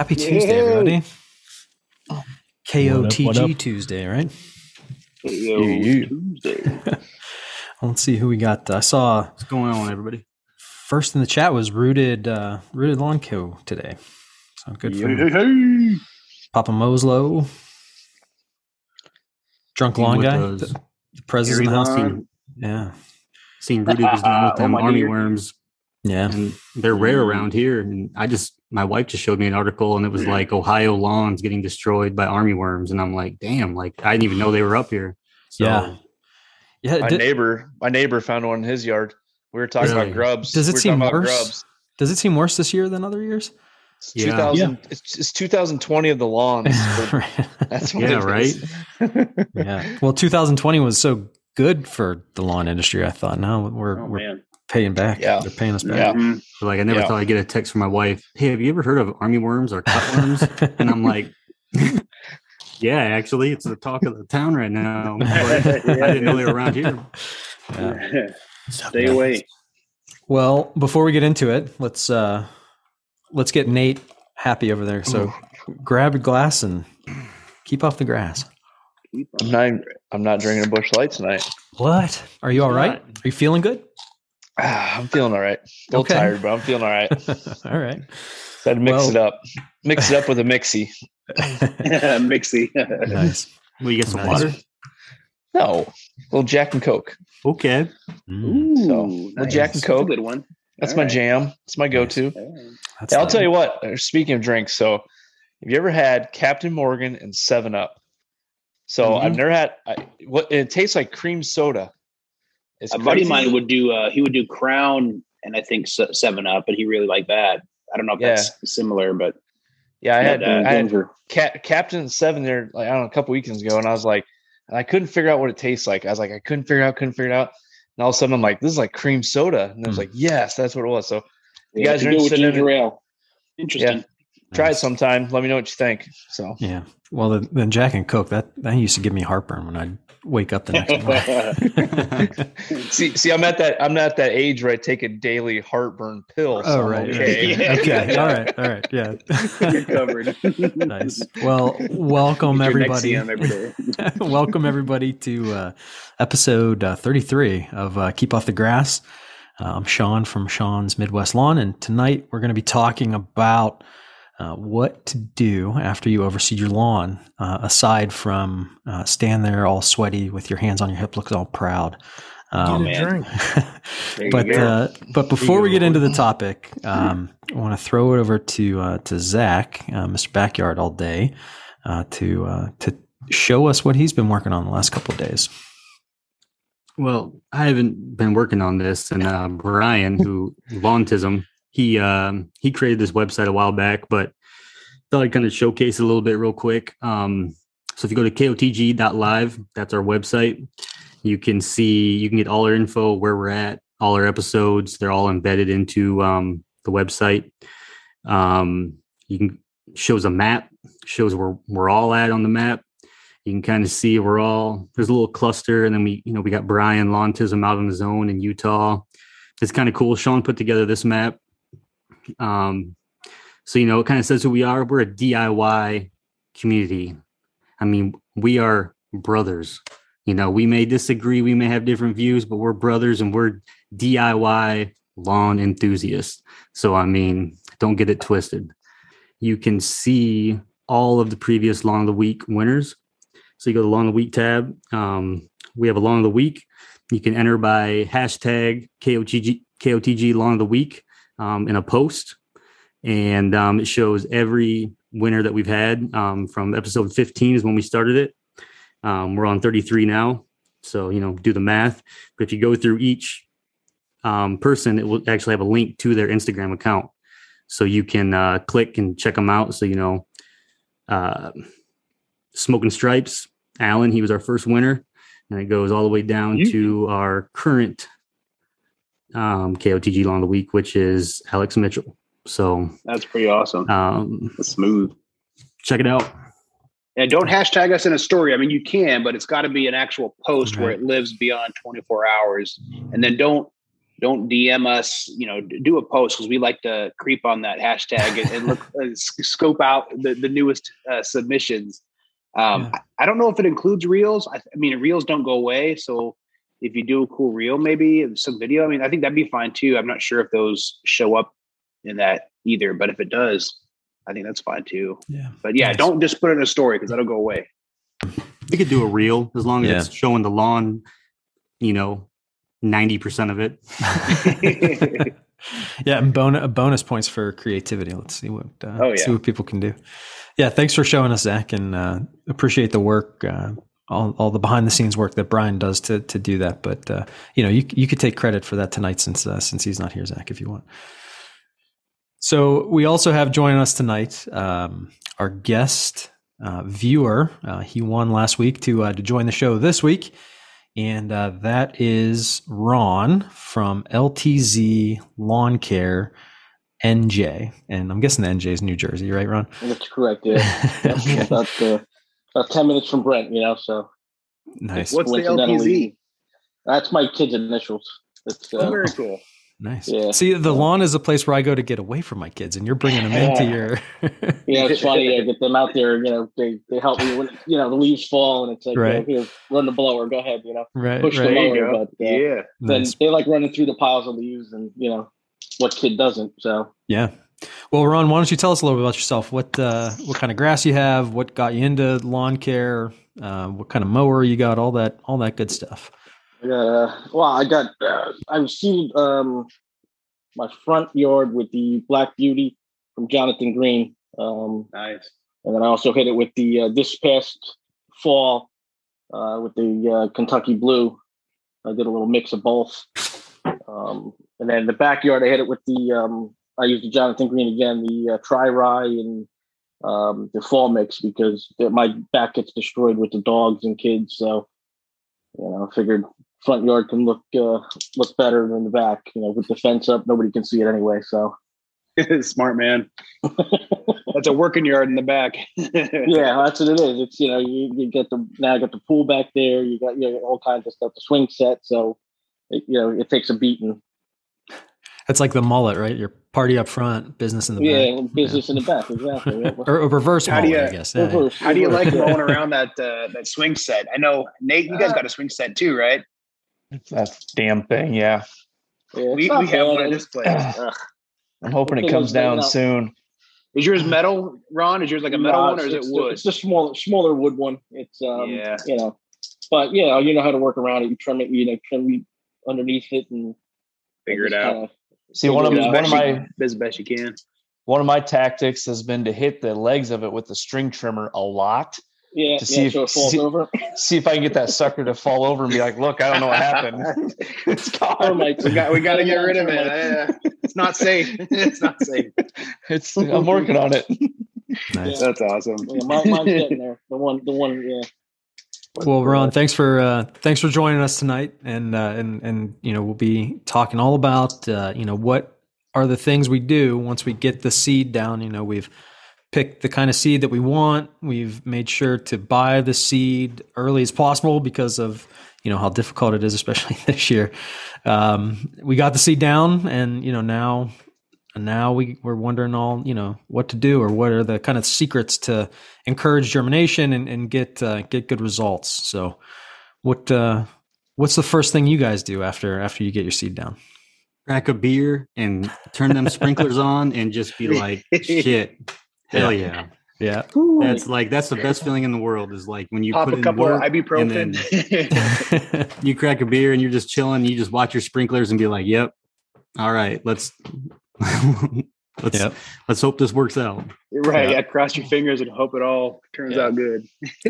Happy Tuesday, Yay. everybody. KOTG what up? Tuesday, right? Yo, Yeah. Tuesday. Let's see who we got. I saw What's going on, everybody? first in the chat was Rooted uh, Rooted Lawn Co. today. So good for Hey, him. hey, hey. Papa Moslow. Drunk Lawn Guy. The, the president of the house. Lawn. Yeah. Seen Rudy was doing with Oh, them my army dear. worms, Yeah. and they're rare mm. around here. And I just, my wife just showed me an article, and it was like Ohio lawns getting destroyed by army worms, and I'm like, damn, like I didn't even know they were up here. So, Yeah. Yeah. My Did- neighbor, my neighbor found one in his yard. We were talking Really? about grubs. Does it we seem worse? Grubs. does it seem worse this year than other years? It's Yeah. 2000. It's, it's 2020 of the lawns. That's what Yeah, right. yeah. Well, 2020 was so good for the lawn industry. I thought now we're Oh we're man. Paying back. Yeah. They're paying us back. Yeah. So, like I never Yeah. thought I'd get a text from my wife. Hey, have you ever heard of army worms or cutworms? and I'm like, yeah, actually, it's the talk of the town right now. But I didn't know they were around here. Yeah. Stay away. Well, before we get into it, let's uh let's get Nate happy over there. So grab a glass and keep off the grass. I'm not. I'm not drinking a Busch Light tonight. What? Are you all right? Are you feeling good? Ah, I'm feeling all right. A little Okay. tired, but I'm feeling all right. all right. Had to mix Well- it up. Mix it up with a mixie. Mixy. nice. Will you get some Nice. water? No, a little Jack and Coke. Okay. Mm, Ooh, So, nice. Jack and Coke. That's a Coke. good one. That's All my right. jam. It's my go-to. that's Yeah, I'll tell you what. uh, Speaking of drinks, so have you ever had Captain Morgan and Seven Up? So Mhm. I've never had. I, what it tastes like cream soda. It's A buddy of mine would do. Uh, he would do Crown and I think Seven Up, but he really liked that. I don't know if that's similar, but Yeah, I had. uh, I had. Cap, Captain Seven there. Like I don't know, a couple weekends ago, and I was like, and I couldn't figure out what it tastes like. I was like, I couldn't figure it out, couldn't figure it out. And all of a sudden, I'm like, this is like cream soda, and I was Hmm. like, yes, that's what it was. So you Yeah, guys are do it interested in ginger ale. Interesting. Try it sometime. Let me know what you think. So Yeah. Well, then, the Jack and Coke that that used to give me heartburn when I'd wake up the next morning. see, see, I'm at that. I'm at that age where I take a daily heartburn pill. so oh I'm right. Okay. Yeah. Okay. All right. All right. Yeah. You're covered. nice. Well, welcome Get your everybody. Nexium every day. welcome everybody to uh, episode uh, 33 of uh, Keep Off the Grass. Uh, I'm Sean from Sean's Midwest Lawn, and tonight we're going to be talking about uh, what to do after you overseed your lawn, uh, aside from uh, stand there all sweaty with your hands on your hip, looking all proud. Um, man. There you but uh, but before we get into the topic, um, I want to throw it over to uh, to Zach, uh, Mr. Backyard all day, uh, to uh, to show us what he's been working on the last couple of days. Well, I haven't been working on this, and uh, Brian, who Launtism, he um, he created this website a while back, but thought I'd kind of showcase it a little bit real quick. Um, so if you go to kotg.live, that's our website. You can see you can get all our info, where we're at, all our episodes. They're all embedded into um, the website. Um, you can shows a map, shows where we're all at on the map you can kind of see we're all there's a little cluster and then we you know we got brian launtism out on his own in utah it's kind of cool sean put together this map um so you know it kind of says who we are. We're a diy community. I mean we are brothers. You know we may disagree we may have different views but we're brothers and we're diy lawn enthusiasts. So i mean don't get it twisted. You can see all of the previous lawn of the week winners. So you go to the Lawn of the Week tab. Um, we have a Lawn of the Week. You can enter by hashtag KOTG, KOTG Lawn of the Week um, in a post. And um, it shows every winner that we've had um, from episode 15 is when we started it. Um, we're on 33 now. So, you know, do the math. But if you go through each um, person, it will actually have a link to their Instagram account. So you can uh, click and check them out. So, you know, uh, Smoking Stripes, Alan, he was our first winner. And it goes all the way down to our current um, KOTG Lawn of the Week, which is Alex Mitchell. So That's pretty awesome. um, That's smooth. check it out. And don't hashtag us in a story. I mean, you can, but it's got to be an actual post where it lives beyond 24 hours. And then don't don't DM us. You know, do a post because we like to creep on that hashtag and, and look uh, scope out the the newest uh, submissions. Um, yeah. I, I, don't know if it includes reels. I, I, mean, reels don't go away, so if you do a cool reel, maybe some video. I mean, I think that'd be fine too. I'm not sure if those show up in that either, but if it does, I think that's fine too. Yeah. But yeah, nice. don't just put it in a story because that'll go away. You could do a reel as long as yeah. it's showing the lawn, you know, 90% of it. yeah. And bonus, bonus points for creativity. Let's see what, uh, oh, yeah. see what people can do. Yeah. Thanks for showing us, Zach, and uh, appreciate the work. Uh, all, all the behind the scenes work that Brian does to to do that, but uh, you know you you could take credit for that tonight since uh, since he's not here, Zach, if you want. So we also have joining us tonight um, our guest uh, viewer. Uh, he won last week to uh, to join the show this week, and uh, that is Ron from LTZ Lawn Care. NJ, and I'm guessing the NJ is New Jersey, right, Ron? That's correct. Yeah, okay. uh, about ten minutes from Brent. You know, so nice. What's the LTZ? That's my kid's initials. It's uh, oh, very cool. Nice. Yeah. See, the lawn is a place where I go to get away from my kids, and you're bringing them into your. yeah, it's funny. I get them out there. You know, they, they help me when you know the leaves fall, and it's like, right. You know, here, run the blower. Go ahead. You know, right, push right. the blower. But uh, yeah, then nice. they like running through the piles of leaves, and you know, what kid doesn't? So yeah. Well, Ron, why don't you tell us a little bit about yourself? What uh, what kind of grass you have? What got you into lawn care? Uh, what kind of mower you got? All that, all that good stuff. Uh, well, I got uh, I received um, my front yard with the Black Beauty from Jonathan Green. Um, nice. And then I also hit it with the uh, this past fall uh, with the uh, Kentucky Blue. I did a little mix of both. Um, and then the backyard, I hit it with the um, I used the Jonathan Green again, the uh, Tri Rye and um, the fall mix because my back gets destroyed with the dogs and kids. So you know, I figured front yard can look uh, look better than the back. You know, with the fence up, nobody can see it anyway. So smart man. that's a working yard in the back. yeah, that's what it is. It's you know you, you get the now you got the pool back there. You got you know, all kinds of stuff. The swing set. So it, you know it takes a beating. It's like the mullet, right? Your party up front, business in the back yeah, back. business yeah. in the back, exactly. or a reverse how mullet, you, I guess. Reverse, how do you like rolling around that uh, that swing set? I know Nate, you guys got a swing set too, right? That damn thing, yeah. yeah we, we have one in this place. I'm hoping it comes down soon. Is yours metal, Ron? Is yours like a metal no, one, or is it wood? It's a smaller, smaller wood one. It's um, yeah, you know, but yeah, you know how to work around it. You trim it, you know, trim underneath it, and figure it out. See, one of one of my as best you can. One of my tactics has been to hit the legs of it with the string trimmer a lot. Yeah, to see yeah, if so it falls see, over. see if I can get that sucker to fall over and be like, "Look, I don't know what happened. it's gone. Oh we got we got to get rid of it. it's not safe. It's not safe. It's I'm working on it. Nice. Yeah. That's awesome. Yeah, mine, mine's getting there. The one, the one, yeah. Well, Ron, thanks for uh, thanks for joining us tonight, and uh, and and you know we'll be talking all about uh, you know what are the things we do once we get the seed down. You know we've picked the kind of seed that we want. We've made sure to buy the seed early as possible because of you know how difficult it is, especially this year. Um, we got the seed down, and you know now and now we, we're wondering all, you know, what to do or what are the kind of secrets to encourage germination and, and get uh, get good results. So what uh, what's the first thing you guys do after after you get your seed down? Crack a beer and turn them sprinklers on and just be like, shit, hell yeah. Yeah. That's like that's the best feeling in the world is like when you Pop put a in couple work of ibuprofen. and then you crack a beer and you're just chilling, you just watch your sprinklers and be like, Yep, all right, let's let's yep. let's hope this works out. You're right. Yeah. yeah. cross your fingers and hope it all turns yeah. out good.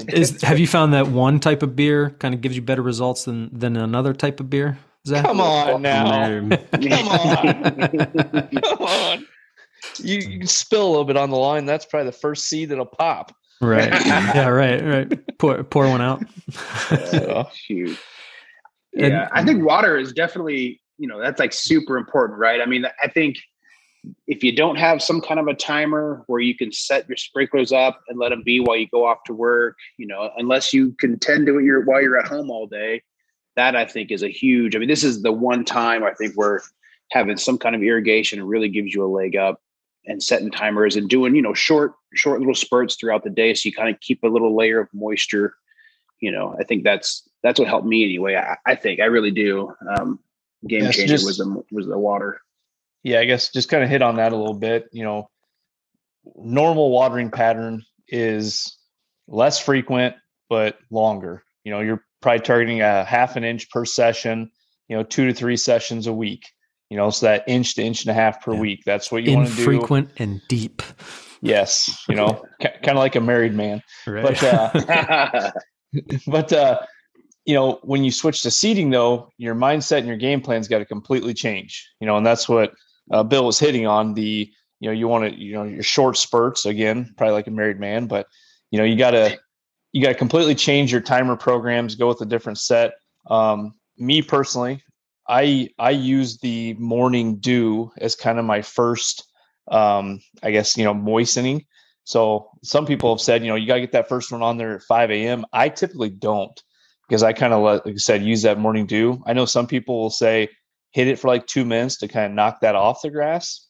Is have you found that one type of beer kind of gives you better results than than another type of beer? Zach? Come on now. Come on. Come on. You, you spill a little bit on the line. That's probably the first seed that'll pop. Right. yeah. Right. Right. Pour pour one out. uh, shoot. Yeah, and, I think water is definitely you know that's like super important, right? I mean, I think if you don't have some kind of a timer where you can set your sprinklers up and let them be while you go off to work, you know, unless you can tend to it your, while you're at home all day, that I think is a huge. I mean, this is the one time I think where having some kind of irrigation really gives you a leg up and setting timers and doing you know short short little spurts throughout the day so you kind of keep a little layer of moisture. You know i think that's that's what helped me anyway. I, I think i really do. Um game changer just- was the was the water yeah, I guess just kind of hit on that a little bit. You know, normal watering pattern is less frequent but longer. You know, you're probably targeting a half an inch per session. You know, two to three sessions a week. You know, so that inch to inch and a half per Yeah. week. That's what you want to do. Infrequent and deep. Yes, you know, kind of like a married man. Right. But uh, but uh, you know, when you switch to seeding, though, your mindset and your game plan's got to completely change. You know, and that's what uh, Bill was hitting on. The you know, you want to you know your short spurts again, probably like a married man, but you know, you got to you got to completely change your timer programs, go with a different set. Um, me personally, I I use the morning dew as kind of my first, um, I guess you know, moistening. So some people have said, you know, you got to get that first one on there at 5 a.m. I typically don't because I kind of like I said, use that morning dew. I know some people will say hit it for like two minutes to kind of knock that off the grass,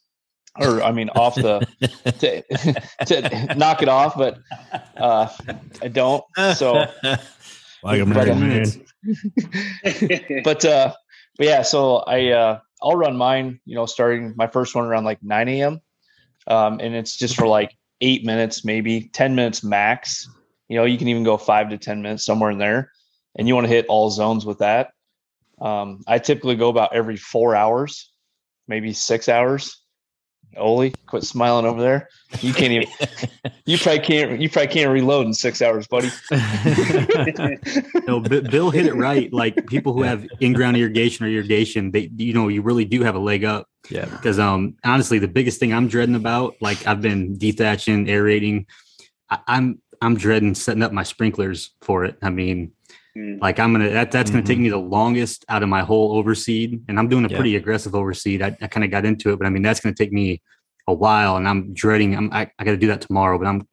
or I mean off the to, to knock it off, but uh, I don't. So like a But, uh, man. but uh but yeah so i uh i'll run mine you know starting my first one around like 9 a.m um and it's just for like eight minutes maybe 10 minutes max you know you can even go five to 10 minutes somewhere in there and you want to hit all zones with that um i typically go about every four hours maybe six hours Oli, quit smiling over there. You can't even. You probably can't. You probably can't reload in six hours, buddy. No, B- Bill hit it right. Like people who have in-ground irrigation or irrigation, they you know you really do have a leg up yeah. because um honestly the biggest thing I'm dreading about like I've been dethatching, aerating. I, I'm I'm dreading setting up my sprinklers for it. I mean, Mm. like I'm gonna that that's gonna take me the longest out of my whole overseed, and I'm doing a Yeah. pretty aggressive overseed. I, I kind of got into it, but I mean that's gonna take me a while, and I'm dreading. I'm I, I got to do that tomorrow, but I'm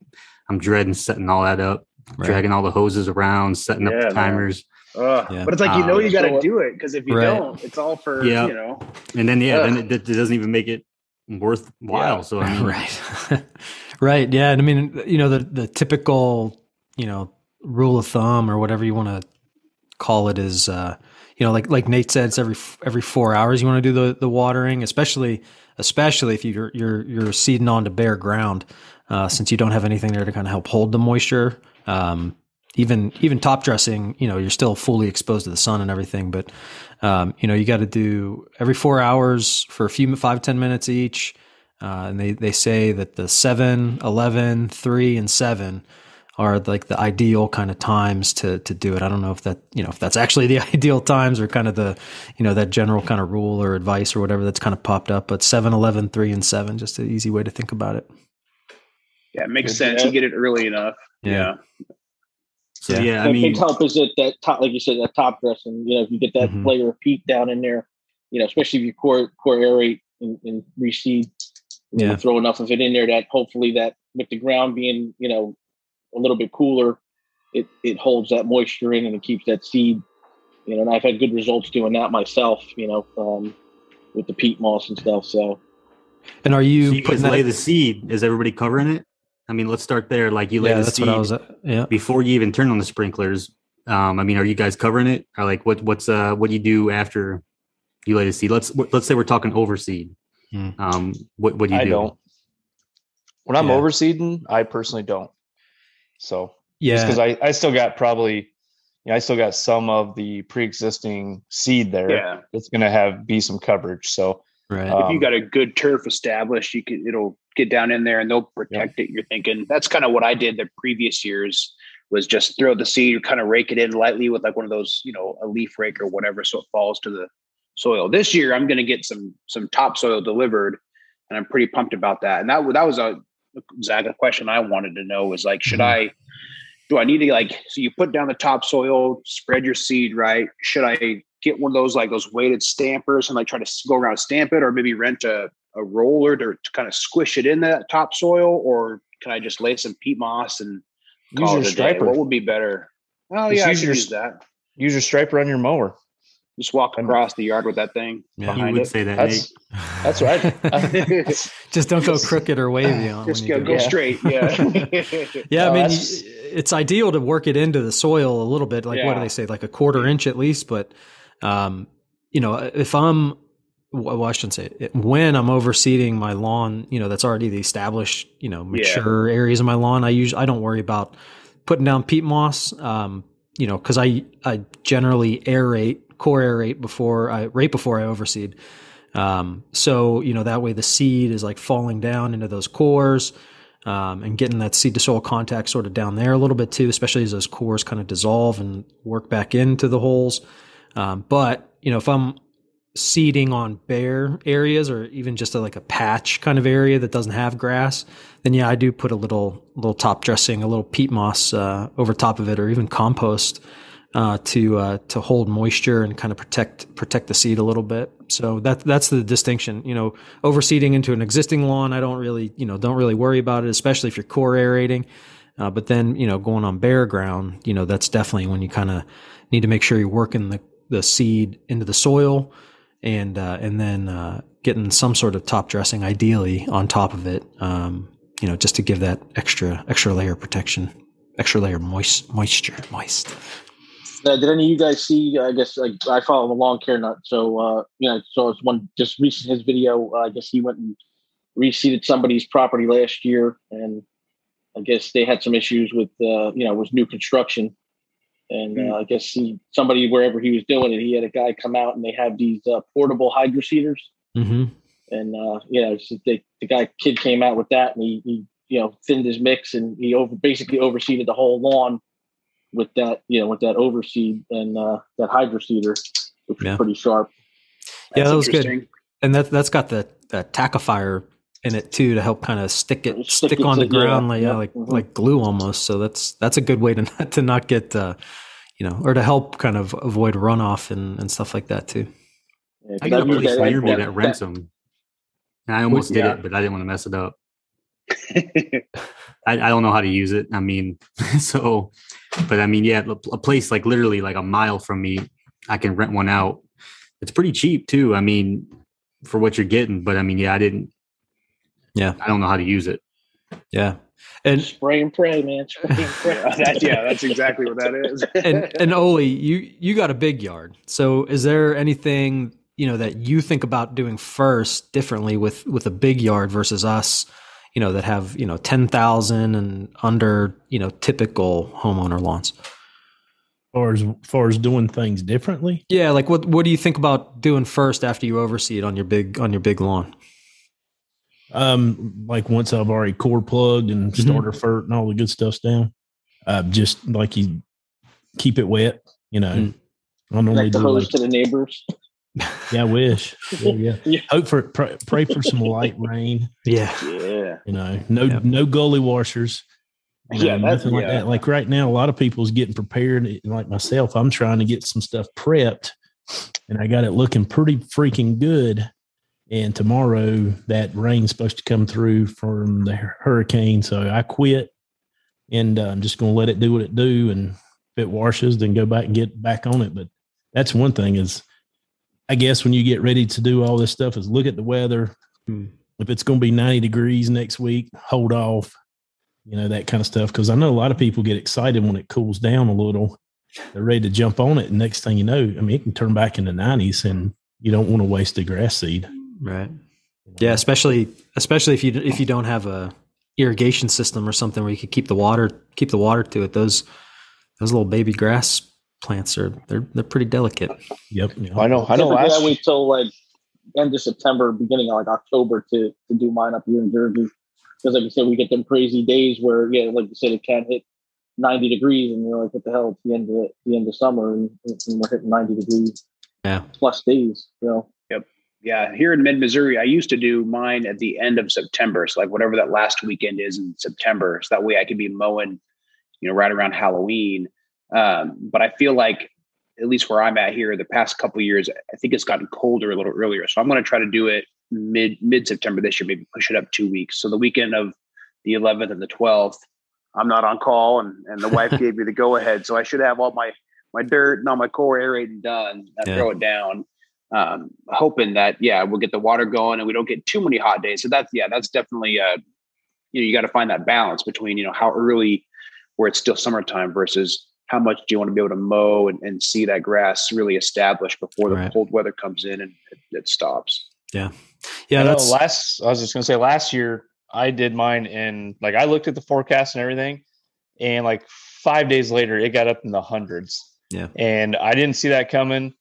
I'm dreading setting all that up, Right. dragging all the hoses around, setting up the man. timers. Yeah. but it's like you know Uh, you got to so- do it because if you Right. don't it's all for Yeah. you know And then yeah, then it, it doesn't even make it worthwhile. Yeah. So I mean, right right yeah and i mean you know the the typical you know rule of thumb or whatever you want to call it is uh you know like like nate said it's every every four hours you want to do the the watering especially especially if you're you're you're seeding onto bare ground uh since you don't have anything there to kind of help hold the moisture. Um even even top dressing you know you're still fully exposed to the sun and everything but um, you know you got to do every four hours for a few five ten minutes each. Uh, and they, they say that the 7 11 3 and 7 are like the ideal kind of times to to do it i don't know if that you know if that's actually the ideal times or kind of the you know that general kind of rule or advice or whatever that's kind of popped up but 7 11 3 and 7 just an easy way to think about it yeah it makes sense you get it early enough Yeah. yeah so Yeah. yeah, I The mean, big help is that that top, like you said, that top dressing. You know, if you get that Mhm. layer of peat down in there, you know, especially if you core core aerate and, and reseed, Yeah. throw enough of it in there that hopefully that with the ground being you know a little bit cooler, it it holds that moisture in and it keeps that seed. You know, and I've had good results doing that myself. You know, um, with the peat moss and stuff. So and are you, so you putting lay the seed. Is everybody covering it? I mean, let's start there. Like you lay yeah the that's seed what i was uh, yeah before you even turn on the sprinklers. Um, I mean, are you guys covering it? Or like what what's uh what do you do after you lay the seed? Let's let's say we're talking overseed. Hmm. Um, what what do you I do? don't. When I'm Yeah. overseeding, I personally don't. So yeah because I, I still got probably you know, I still got some of the pre-existing seed there. yeah It's gonna have be some coverage. So right uh, if you Um, got a good turf established, you can it'll get down in there and they'll protect it. You're thinking that's kind of what I did the previous years was just throw the seed, kind of rake it in lightly with like one of those, you know, a leaf rake or whatever, so it falls to the soil. This year, I'm going to get some some topsoil delivered, and I'm pretty pumped about that. And that that was a Zach, a question I wanted to know was like, should mm-hmm. I do I need to like so you put down the topsoil, spread your seed right? Should I get one of those like those weighted stampers and like try to go around stamp it, or maybe rent a, a roller to, to kind of squish it in that topsoil, or can I just lay some peat moss and use your it a day? striper. What would be better? Oh yeah, I use your use that. use your striper on your mower. Just walk across the yard with that thing. Yeah. You would it. say that, That's Nate. that's right. Just don't go crooked or wavy on. Just go, go it. Yeah. straight. Yeah. Yeah, I mean, that's- it's ideal to work it into the soil a little bit. Like what do they say, like a quarter inch at least? But um, you know, if I'm, well, I shouldn't say it. When I'm overseeding my lawn, you know, that's already the established, you know, mature areas of my lawn. I usually I don't worry about putting down peat moss. Um, you know, because I I generally aerate, core aerate before I right before I overseed. Um, so you know that way the seed is like falling down into those cores um, and getting that seed to soil contact sort of down there a little bit too, especially as those cores kind of dissolve and work back into the holes. Um, but you know if I'm seeding on bare areas or even just a, like a patch kind of area that doesn't have grass, then yeah, I do put a little little top dressing, a little peat moss uh, over top of it, or even compost uh, to uh, to hold moisture and kind of protect protect the seed a little bit. So that that's the distinction. You know, overseeding into an existing lawn, I don't really you know don't really worry about it, especially if you're core aerating. Uh, but then you know going on bare ground, you know that's definitely when you kind of need to make sure you're working the the seed into the soil and uh, and then uh, getting some sort of top dressing, ideally on top of it. Um, you know, just to give that extra extra layer of protection, extra layer moist moisture, moist. Uh, did any of you guys see? I guess like I follow the lawn care nut, so uh, you know, so it's one just recent his video. Uh, I guess he went and reseeded somebody's property last year, and I guess they had some issues with uh, you know, was new construction, and uh, I guess he somebody wherever he was doing it, he had a guy come out and they have these uh, portable hydro seeders, Mm-hmm. and uh, you know, they, the guy kid came out with that, and he, he you know thinned his mix, and he over basically overseeded the whole lawn with that you know with that overseed and uh, that hydro seeder, which Yeah. was pretty sharp. Yeah, That's that was good. And that that's got the, the tackifier in it too to help kind of stick it Stick stick, it on the ground like yeah, yeah, like mhm. like glue almost. So that's that's a good way to not to not get uh, you know or to help kind of avoid runoff and, and stuff like that too. Yeah, I 'cause got a I've used place that- near me that- that rents them. And I almost did Yeah. it, but I didn't want to mess it up. I, I don't know how to use it. I mean, so, but I mean, yeah, a place like literally like a mile from me, I can rent one out. It's pretty cheap too. I mean, for what you're getting, but I mean, yeah, I didn't. Yeah. I don't know how to use it. Yeah. And spray and pray, man. Spray and pray. yeah, that, yeah, that's exactly what that is. and and Oli, you you got a big yard. So is there anything you know that you think about doing first differently with with a big yard versus us? You know that have you know ten thousand and under you know typical homeowner lawns. far as far as doing things differently. Yeah, like what what do you think about doing first after you oversee it on your big on your big lawn? Um, like once I've already core plugged and Mhm. starter fert and all the good stuff's down, uh, just like you keep it wet. You know, Mm. I normally Like the do hose like, to the neighbors. yeah, I wish. Yeah, yeah. Yeah. Hope for pray, pray for some light rain. Yeah, yeah. You know, no Yep. no gully washers. You know, Yeah, that's- nothing like yeah. that. Like right now, a lot of people's getting prepared. Like myself, I'm trying to get some stuff prepped, and I got it looking pretty freaking good. And tomorrow, that rain's supposed to come through from the hurricane, so I quit, and uh, I'm just going to let it do what it do. And if it washes, then go back and get back on it. But that's one thing is, I guess when you get ready to do all this stuff, is look at the weather. Hmm. If it's going to be 90 degrees next week, hold off you know that kind of stuff because i know a lot of people get excited when it cools down a little they're ready to jump on it and next thing you know i mean it can turn back in the 90s and you don't want to waste the grass seed right. Yeah, especially especially if you if you don't have a irrigation system or something where you could keep the water keep the water to it. Those those little baby grass plants are they're they're pretty delicate. yep you I know. I know. Last I wait till like end of September, beginning of like October to to do mine up here in Jersey. Because like I said, we get them crazy days where yeah, like you said, it can't hit ninety degrees, and you're like, what the hell? It's the end of the end of summer, and, and we're hitting ninety degrees Yeah. plus days. You know, Yep. Yeah, here in mid Missouri, I used to do mine at the end of September. So like whatever that last weekend is in September. So that way I could be mowing, you know, right around Halloween. Um, but I feel like at least where I'm at here, the past couple of years, I think it's gotten colder a little earlier. So I'm going to try to do it mid mid September this year, maybe push it up two weeks. So the weekend of the 11th and the 12th, I'm not on call, and and the wife gave me the go ahead. So I should have all my my dirt and all my core aerate and done. I Yeah. throw it down, um, hoping that yeah we'll get the water going and we don't get too many hot days. So that's yeah that's definitely uh you know you got to find that balance between you know how early where it's still summertime versus how much do you want to be able to mow and, and see that grass really established before the Right. cold weather comes in and it, it stops. Yeah, I know that's last. I was just gonna say last year I did mine in like I looked at the forecast and everything, and like five days later it got up in the hundreds. Yeah. and I didn't see that coming,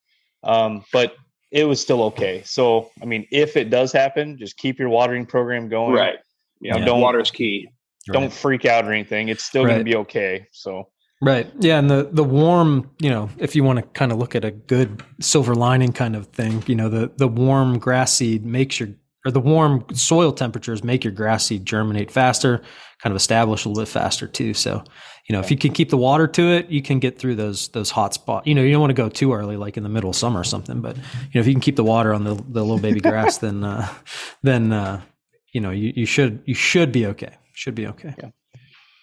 um, but it was still okay. So I mean, if it does happen, just keep your watering program going. Right. You know, Yeah. don't Water is key. don't freak out or anything. It's still Right. gonna be okay. So Right. Yeah. And the, the warm, you know, if you want to kind of look at a good silver lining kind of thing, you know, the, the warm grass seed makes your, or the warm soil temperatures make your grass seed germinate faster, kind of establish a little bit faster too. So, you know, if you can keep the water to it, you can get through those, those hot spots. You know, you don't want to go too early, like in the middle of summer or something, but, you know, if you can keep the water on the, the little baby grass, then, uh, then, uh, you know, you, you should, you should be okay. Should be okay.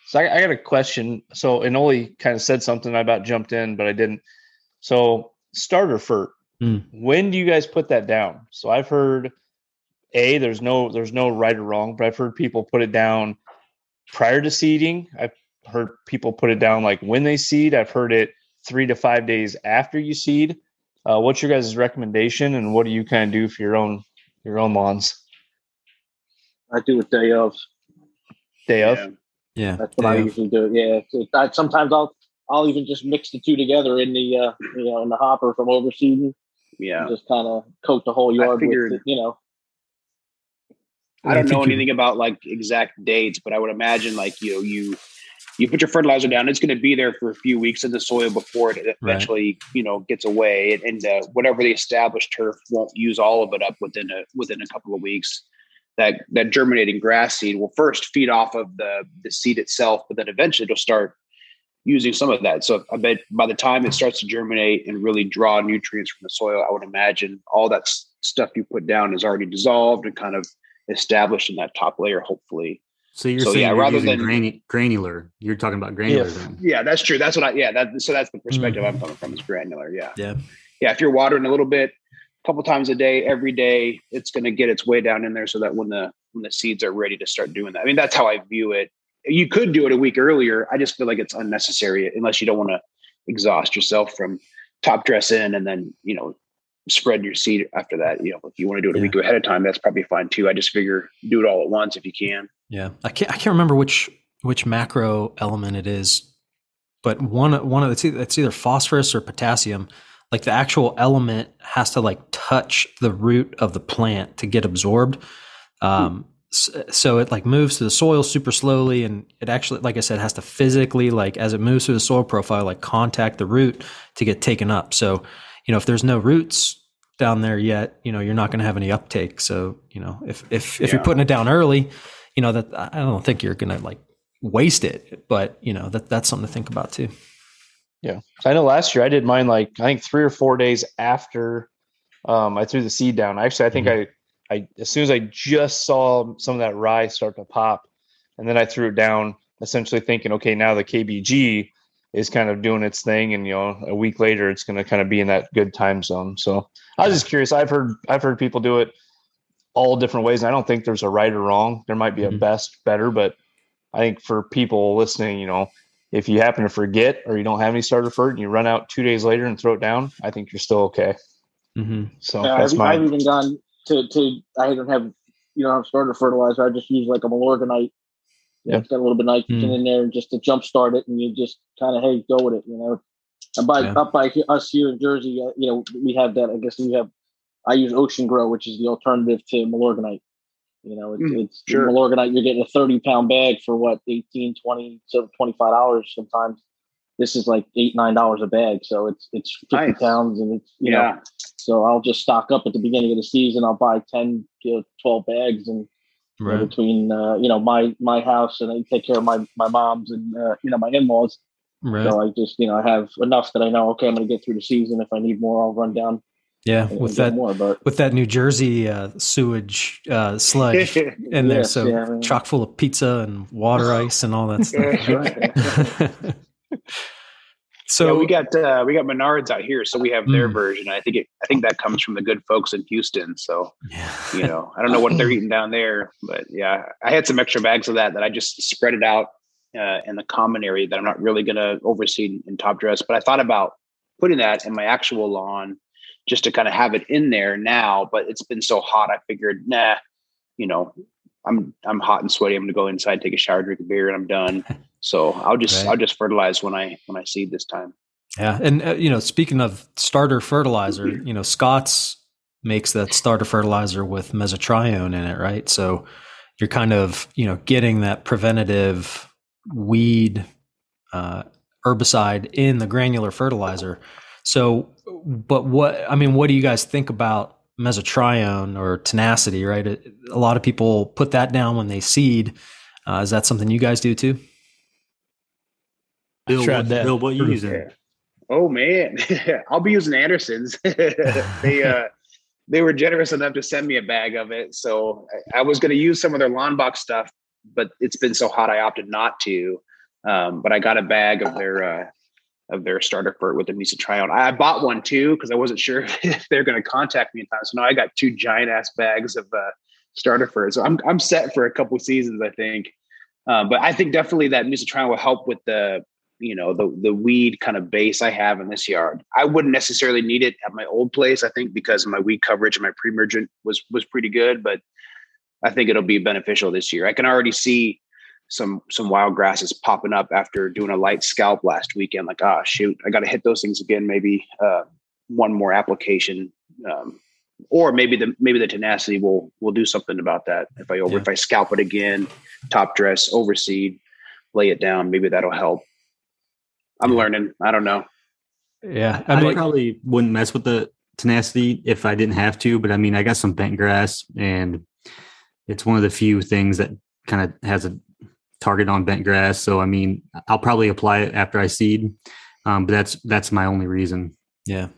So I, I got a question. So and Oli kind of said something. I about jumped in, but I didn't. So starter fert. Hmm. When do you guys put that down? So I've heard a there's no there's no right or wrong, but I've heard people put it down prior to seeding. I've heard people put it down like when they seed. I've heard it three to five days after you seed. Uh, what's your guys' recommendation, and what do you kind of do for your own your own lawns I do it day of. day of? Yeah. Yeah. That's what I Day usually do. Yeah. So I, sometimes I'll I'll even just mix the two together in the uh, you know in the hopper from overseeding. Yeah. and Just kind of coat the whole yard figured- with it, you know. I I don't think know you- anything about like exact dates, but I would imagine like you know you you put your fertilizer down, it's going to be there for a few weeks in the soil before it eventually you know gets away, and, and uh, whatever the established turf won't use all of it up within a within a couple of weeks. That that germinating grass seed will first feed off of the the seed itself, but then eventually it'll start using some of that. So I bet by the time it starts to germinate and really draw nutrients from the soil, I would imagine all that s- stuff you put down is already dissolved and kind of established in that top layer, hopefully. So you're So, saying yeah, you're rather using than- granu- granular. You're talking about granular If- then. Yeah, that's true. That's what I, yeah, that, so that's the perspective I'm mm-hmm. coming from is granular. Yeah. Yeah. Yeah. If you're watering a little bit, a couple times a day, every day, it's going to get its way down in there so that when the, when the seeds are ready to start doing that, I mean, that's how I view it. You could do it a week earlier. I just feel like it's unnecessary unless you don't want to exhaust yourself from top dress in and then, you know, spread your seed after that. You know, if you want to do it a Yeah. week ahead of time, that's probably fine too. I just figure do it all at once if you can. Yeah, I can't. I can't remember which which macro element it is, but one one of it's either, it's either phosphorus or potassium. Like the actual element has to like touch the root of the plant to get absorbed. Um, s- so it like moves to the soil super slowly, and it actually, like I said, has to physically like as it moves through the soil profile, like contact the root to get taken up. So you know, if there's no roots down there yet, you know, you're not going to have any uptake. So you know, if if if you're putting it down early, you know that I don't think you're going to like waste it, but you know that that's something to think about too. Yeah. I know last year I did mine like I think three or four days after um, I threw the seed down. Actually, I think I, I as soon as I just saw some of that rye start to pop, and then I threw it down, essentially thinking, okay, now the KBG is kind of doing its thing, and you know, a week later it's going to kind of be in that good time zone. So I was just curious. I've heard I've heard people do it all different ways, and I don't think there's a right or wrong. There might be a Mhm. best, better, but I think for people listening, you know, if you happen to forget or you don't have any starter fert and you run out two days later and throw it down, I think you're still okay. Mm-hmm. So Yeah, that's I've, my I've even gone to to I don't have you don't have starter fertilizer. I just use like a Milorganite. Yeah. It's got a little bit of nitrogen Mm. in there just to jumpstart it, and you just kind of hey go with it. You know, and by Yeah. up by us here in Jersey, uh, you know we have that. I guess we have. I use OceanGro, which is the alternative to Milorganite. You know, it's, Mm, it's sure. Milorganite. You're getting a 30 pound bag for what 18, 20, so 25 dollars sometimes. This is like eight nine dollars a bag, so it's it's 50 Nice. pounds, and it's you know Yeah. so I'll just stock up at the beginning of the season. I'll buy 10, you know, 12 bags and you know, Right. between, uh, you know, my, my house and I take care of my, my mom's and, uh, you know, my in-laws. Right. So I just, you know, I have enough that I know, okay, I'm going to get through the season. If I need more, I'll run down Yeah. With that more, but with that New Jersey uh, sewage uh, sludge in there, Yes, so yeah, I mean- chock full of pizza and water ice and all that stuff. So yeah, we got uh, we got Menards out here, so we have their Mm. version. I think it I think that comes from the good folks in Houston. So yeah. you know, I don't know what they're eating down there, but yeah, I had some extra bags of that that I just spread it out uh, in the common area that I'm not really going to oversee in top dress. But I thought about putting that in my actual lawn just to kind of have it in there now. But it's been so hot, I figured, nah, you know, I'm I'm hot and sweaty. I'm to go inside, take a shower, drink a beer, and I'm done. So I'll just Right. I'll just fertilize when I when I seed this time. Yeah, and uh, you know, speaking of starter fertilizer, you know, Scott's makes that starter fertilizer with mesotrione in it, right? So you're kind of you know getting that preventative weed uh, herbicide in the granular fertilizer. So, but what I mean, what do you guys think about mesotrione or tenacity? Right, a lot of people put that down when they seed. Uh, is that something you guys do too? Bill, tried what, that. Bill, what you Pretty using? Oh man, I'll be using Andersons. they uh, they were generous enough to send me a bag of it, so I, I was going to use some of their lawn box stuff, but it's been so hot I opted not to. Um, but I got a bag of their uh, of their starter fert with the mesotrione. I, I bought one too because I wasn't sure if they're going to contact me in time. So now I got two giant ass bags of uh, starter fert. So I'm I'm set for a couple seasons, I think. Um, but I think definitely that mesotrione will help with the you know the the weed kind of base I have in this yard. I wouldn't necessarily need it at my old place, I think, because my weed coverage and my pre-emergent was was pretty good. But I think it'll be beneficial this year. I can already see some some wild grasses popping up after doing a light scalp last weekend. Like, ah, shoot, I got to hit those things again. Maybe uh, one more application, um, or maybe the maybe the tenacity will will do something about that. If I over Yeah. if I scalp it again, top dress, overseed, lay it down, maybe that'll help. I'm Yeah. learning. I don't know. Yeah, I, I probably wouldn't mess with the tenacity if I didn't have to, but I mean, I got some bent grass, and it's one of the few things that kind of has a target on bent grass. So I mean, I'll probably apply it after I seed, um, but that's that's my only reason. Yeah.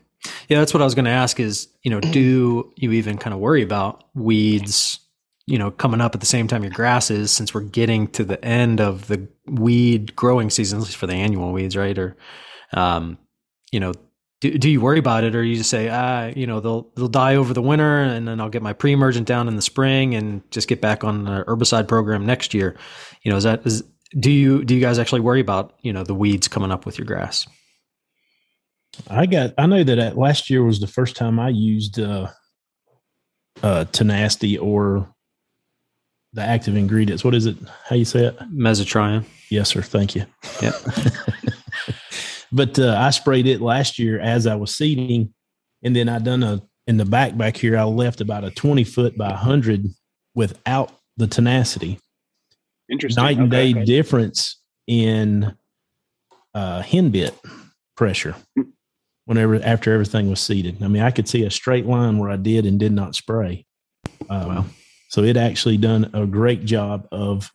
Yeah, that's what I was going to ask is, you know, do you even kind of worry about weeds, you know, coming up at the same time your grass is since we're getting to the end of the weed growing season, at least for the annual weeds, right? Or, um, you know, do, do you worry about it or you just say, ah, you know, they'll, they'll die over the winter and then I'll get my pre-emergent down in the spring and just get back on the herbicide program next year. You know, is that, is, do you, do you guys actually worry about, you know, the weeds coming up with your grass? I got. I know that at, last year was the first time I used uh, uh, tenacity or the active ingredients. What is it? How you say it? Mesotrione. Yes, sir. Thank you. Yeah. but uh, I sprayed it last year as I was seeding, and then I done a in the back back here. I left about a twenty foot by hundred without the tenacity. Interesting. Night and Okay, day okay. difference in uh, hen bit pressure. Whenever after everything was seeded, I mean, I could see a straight line where I did and did not spray. Um, Wow. So it actually done a great job of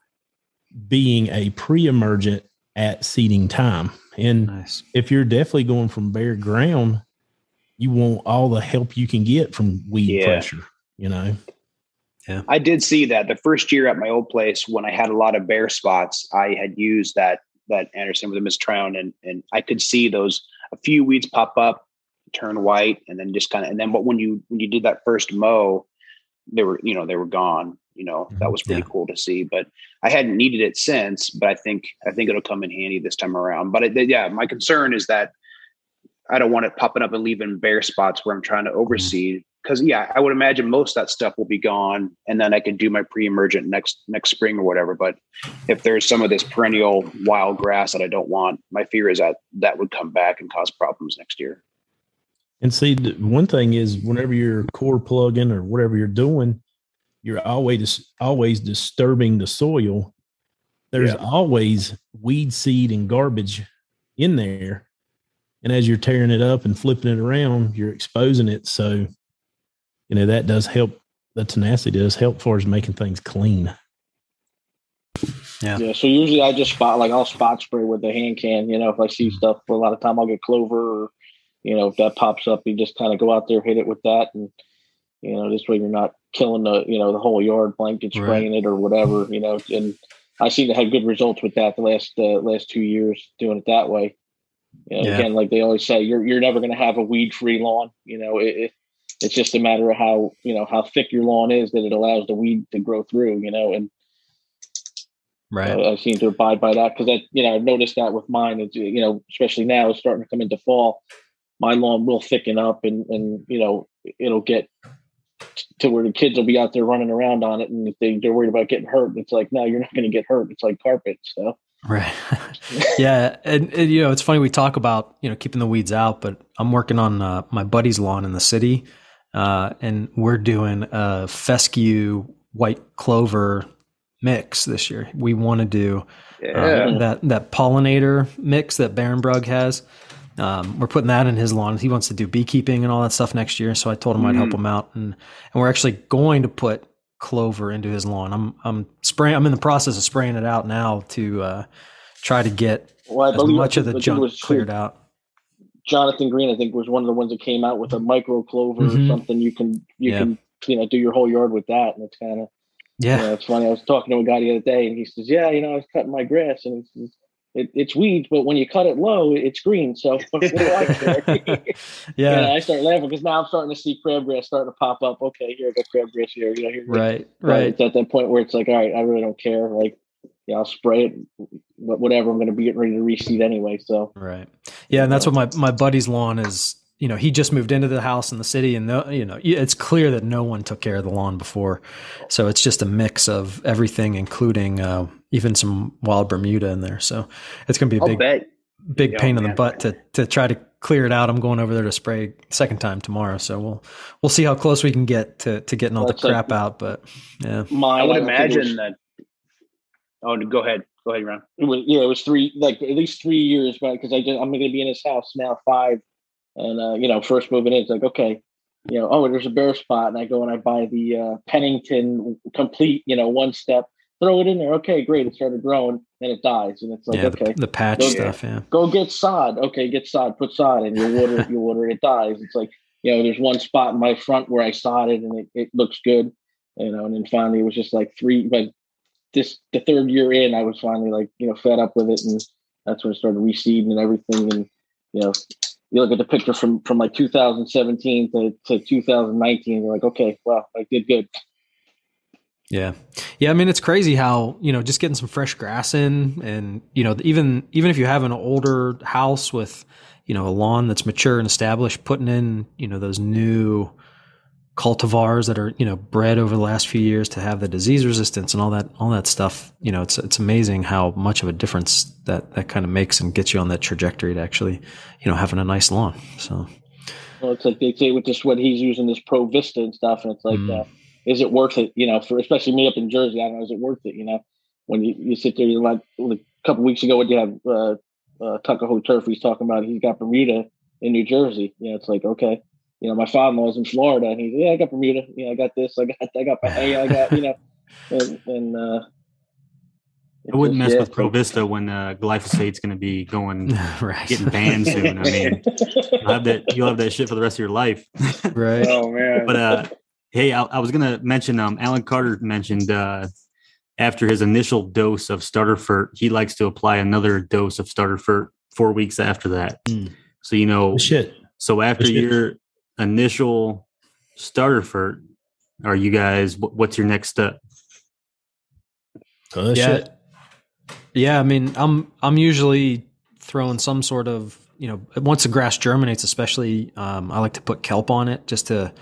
being a pre-emergent at seeding time. And Nice. if you're definitely going from bare ground, you want all the help you can get from weed Yeah. pressure. You know, Yeah. I did see that the first year at my old place when I had a lot of bare spots, I had used that that Anderson with the mesotrione and and I could see those a few weeds pop up, turn white, and then just kind of and then but when you when you did that first mow, they were you know they were gone. You know that mm-hmm. was pretty Yeah. cool to see. But I hadn't needed it since. But I think I think it'll come in handy this time around. But it, yeah, my concern is that I don't want it popping up and leaving bare spots where I'm trying to mm-hmm. overseed. Because yeah, I would imagine most of that stuff will be gone, and then I can do my pre-emergent next next spring or whatever. But if there's some of this perennial wild grass that I don't want, my fear is that that would come back and cause problems next year. And see, one thing is, whenever you're core plugging or whatever you're doing, you're always always disturbing the soil. There's Yeah. always weed seed and garbage in there, and as you're tearing it up and flipping it around, you're exposing it. So, you know that does help. The tenacity does help far as making things clean. Yeah. Yeah. So usually I just spot like I'll spot spray with the hand can. You know, if I see mm-hmm. stuff, for a lot of time I'll get clover or you know if that pops up, you just kind of go out there hit it with that, and you know this way you're not killing the you know the whole yard blanket Right. spraying it or whatever. You know, and I seem to have good results with that the last uh, last two years doing it that way. You know, Yeah. again, like they always say, you're you're never going to have a weed free lawn. You know, it, it, it's just a matter of how you know how thick your lawn is that it allows the weed to grow through. You know, and Right. I, I seem to abide by that because I, you know, I've noticed that with mine. It's, you know, especially now, it's starting to come into fall. My lawn will thicken up, and and you know, it'll get to where the kids will be out there running around on it, and if they they're worried about getting hurt, it's like, no, you're not going to get hurt. It's like carpet. So Right. yeah, and, and, you know it's funny we talk about you know keeping the weeds out, but I'm working on uh, my buddy's lawn in the city, uh, and we're doing a fescue white clover mix this year. We want to do uh, Yeah. that that pollinator mix that Barenbrug has. Um, we're putting that in his lawn. He wants to do beekeeping and all that stuff next year, so I told him I'd help Mm. him out, and and we're actually going to put clover into his lawn. I'm I'm spraying. I'm in the process of spraying it out now to uh, try to get well, as much of the junk cleared out. Jonathan Green, I think, was one of the ones that came out with a micro clover Mhm. or something. You can you Yeah. can you know do your whole yard with that, and it's kind of Yeah, you know, it's funny. I was talking to a guy the other day, and he says, "Yeah, you know, I was cutting my grass, and he says, it, it's weeds, but when you cut it low, it's green. So what do I care?" yeah, And I start laughing because now I'm starting to see crabgrass starting to pop up. Okay, here I got crabgrass here. You know, here. right, But right. It's at that point where it's like, all right, I really don't care. Like, yeah, I'll spray it, wh- whatever. I'm going to be getting ready to reseed anyway. So Right. Yeah, and that's what my my buddy's lawn is. You know, he just moved into the house in the city, and no, you know, it's clear that no one took care of the lawn before. So it's just a mix of everything, including uh, even some wild Bermuda in there. So it's going to be a I'll big bet. big Yeah, pain in the butt to to try to clear it out. I'm going over there to spray second time tomorrow, so we'll we'll see how close we can get to to getting all the That's like- crap out. But yeah, mine, I would don't think it was- imagine that. Oh, go ahead. Go ahead, Ron. it was yeah, it was three like at least three years, right? Because I just I'm going to be in his house now five, and uh, you know, first moving in, it's like okay, you know, oh, there's a bare spot, and I go and I buy the uh, Pennington complete, you know, one step, throw it in there, okay, great, it started growing, and it dies, and it's like yeah, okay, the, the patch Those- stuff. Yeah, go get sod, okay, get sod, put sod, and you water it, you water it, it dies. It's like you know, there's one spot in my front where I sodded, and it, it looks good, you know, and then finally it was just like three, but this the third year in, I was finally like you know fed up with it, and that's when it started reseeding and everything. And you know, you look at the picture from from like 2017 to, to 2019, you're like, okay, well, I did good. Yeah. Yeah, I mean it's crazy how, you know, just getting some fresh grass in and, you know, even even if you have an older house with, you know, a lawn that's mature and established, putting in, you know, those new cultivars that are, you know, bred over the last few years to have the disease resistance and all that all that stuff, you know, it's it's amazing how much of a difference that that kind of makes and gets you on that trajectory to actually, you know, having a nice lawn. So, Well, it's like they say with this what he's using this ProVista and stuff, and it's like, Mm. uh, is it worth it? You know, for especially me up in Jersey, I don't know, is it worth it? You know, when you, you sit there, you're like a couple weeks ago, when you have uh, uh, Tuckahoe Turf, he's talking about he's got Bermuda in New Jersey. You know, it's like okay, you know, my father-in-law's in Florida, and he's yeah, I got Bermuda. You know, I got this, I got, I got, I got, you know, and, and uh, I wouldn't mess yeah, with Provista when uh, glyphosate's going to be going right. getting banned soon. I mean, you'll have that you'll have that shit for the rest of your life. right. oh man, but uh, hey, I, I was gonna mention. Um, Alan Carter mentioned uh, after his initial dose of starter fert, he likes to apply another dose of starter fert four weeks after that. Mm. So you know, Shit. so after Shit. your initial starter fert, are you guys? wh- What's your next step? Oh, yeah. shit. Yeah, I mean, I'm I'm usually throwing some sort of you know once the grass germinates, especially um, I like to put kelp on it just to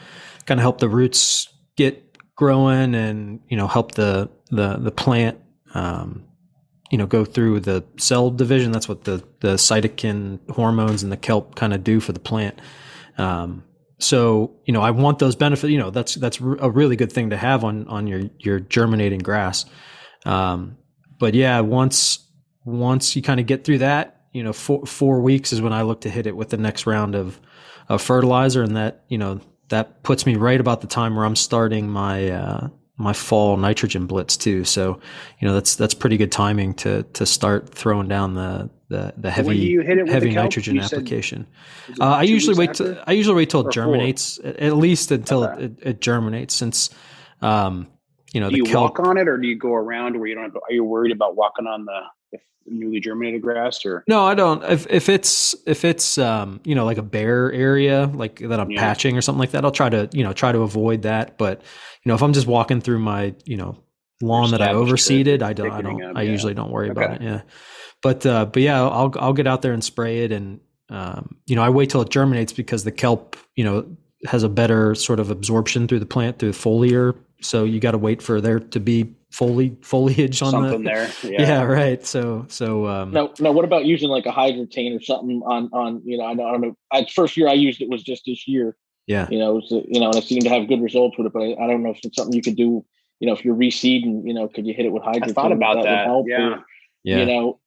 kind of help the roots get growing and you know help the the the plant um, you know go through the cell division. That's what the the cytokinin hormones and the kelp kind of do for the plant. Um, so you know I want those benefits. You know that's that's a really good thing to have on on your your germinating grass. Um, but yeah, once once you kind of get through that, you know, four four weeks is when I look to hit it with the next round of of fertilizer, and that you know that puts me right about the time where I'm starting my uh, my fall nitrogen blitz too. So you know that's that's pretty good timing to to start throwing down the the, the heavy you hit it with heavy the nitrogen said- application. Uh, I usually wait. Till, I usually wait till it germinates, at at least until Okay. it, it, it germinates. Since um, you know Do the you kelp. walk on it, or do you go around where you don't? Have to, are you worried about walking on the if newly germinated grass or No, I don't. If if it's if it's um you know like a bare area like that I'm Yeah. patching or something like that, I'll try to you know try to avoid that. But you know if I'm just walking through my you know lawn that I overseeded, I don't I don't up, I yeah. usually don't worry about it. Yeah, but uh, but yeah, I'll I'll get out there and spray it, and um, you know I wait till it germinates because the kelp you know has a better sort of absorption through the plant through the foliar. So you got to wait for there to be foli foliage on something the there. yeah. Yeah. right. So so um, No, no. What about using like a Hydretain or something on on you know? I, know, I don't know. I, first year I used it was just this year. yeah. You know, it was, you know, and I seemed to have good results with it. But I, I don't know if it's something you could do. You know, if you're reseeding, you know, could you hit it with I thought about would that. help, Yeah. or, Yeah. You know,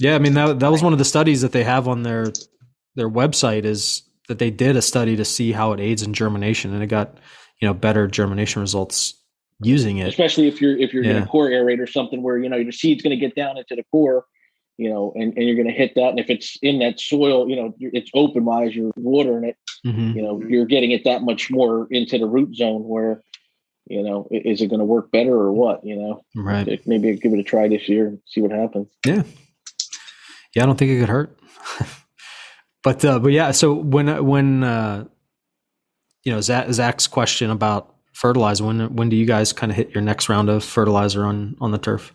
Yeah, I mean that that was one of the studies that they have on their their website is that they did a study to see how it aids in germination and it got, you know, better germination results using it. especially if you're if you're Yeah. going to core aerate or something where you know your seed's going to get down into the core you know and, and you're going to hit that and if it's in that soil you know it's open while you're watering it Mhm. you know you're getting it that much more into the root zone where you know is it going to work better or what you know Right. Maybe I'll give it a try this year and see what happens Yeah, Yeah, I don't think it could hurt. but uh, but yeah, so when when uh, you know Zach, Zach's question about fertilizer, when when do you guys kind of hit your next round of fertilizer on on the turf?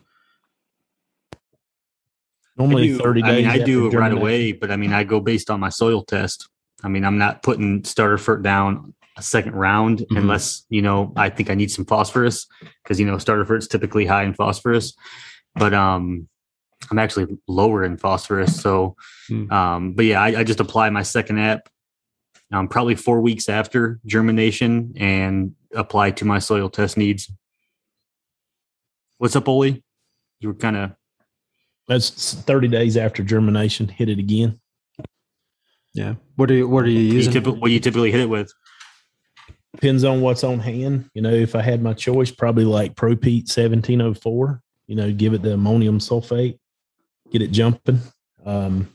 Normally I do- 30 days. I mean, I do it right germination. away, but I mean, I go based on my soil test. I mean, I'm not putting starter fert down a second round Mhm. unless you know I think I need some phosphorus because you know starter fert's typically high in phosphorus, but um, I'm actually lower in phosphorus. So, Hmm. um, but yeah, I, I just apply my second app, um, probably four weeks after germination, and apply to my soil test needs. What's up, Oli? You were kind of That's 30 days after germination. Hit it again. Yeah. What are you What are you you using? typically, what do you typically hit it with? Depends on what's on hand. You know, if I had my choice, probably like ProPete 1704, you know, give it the ammonium sulfate, get it jumping. Um,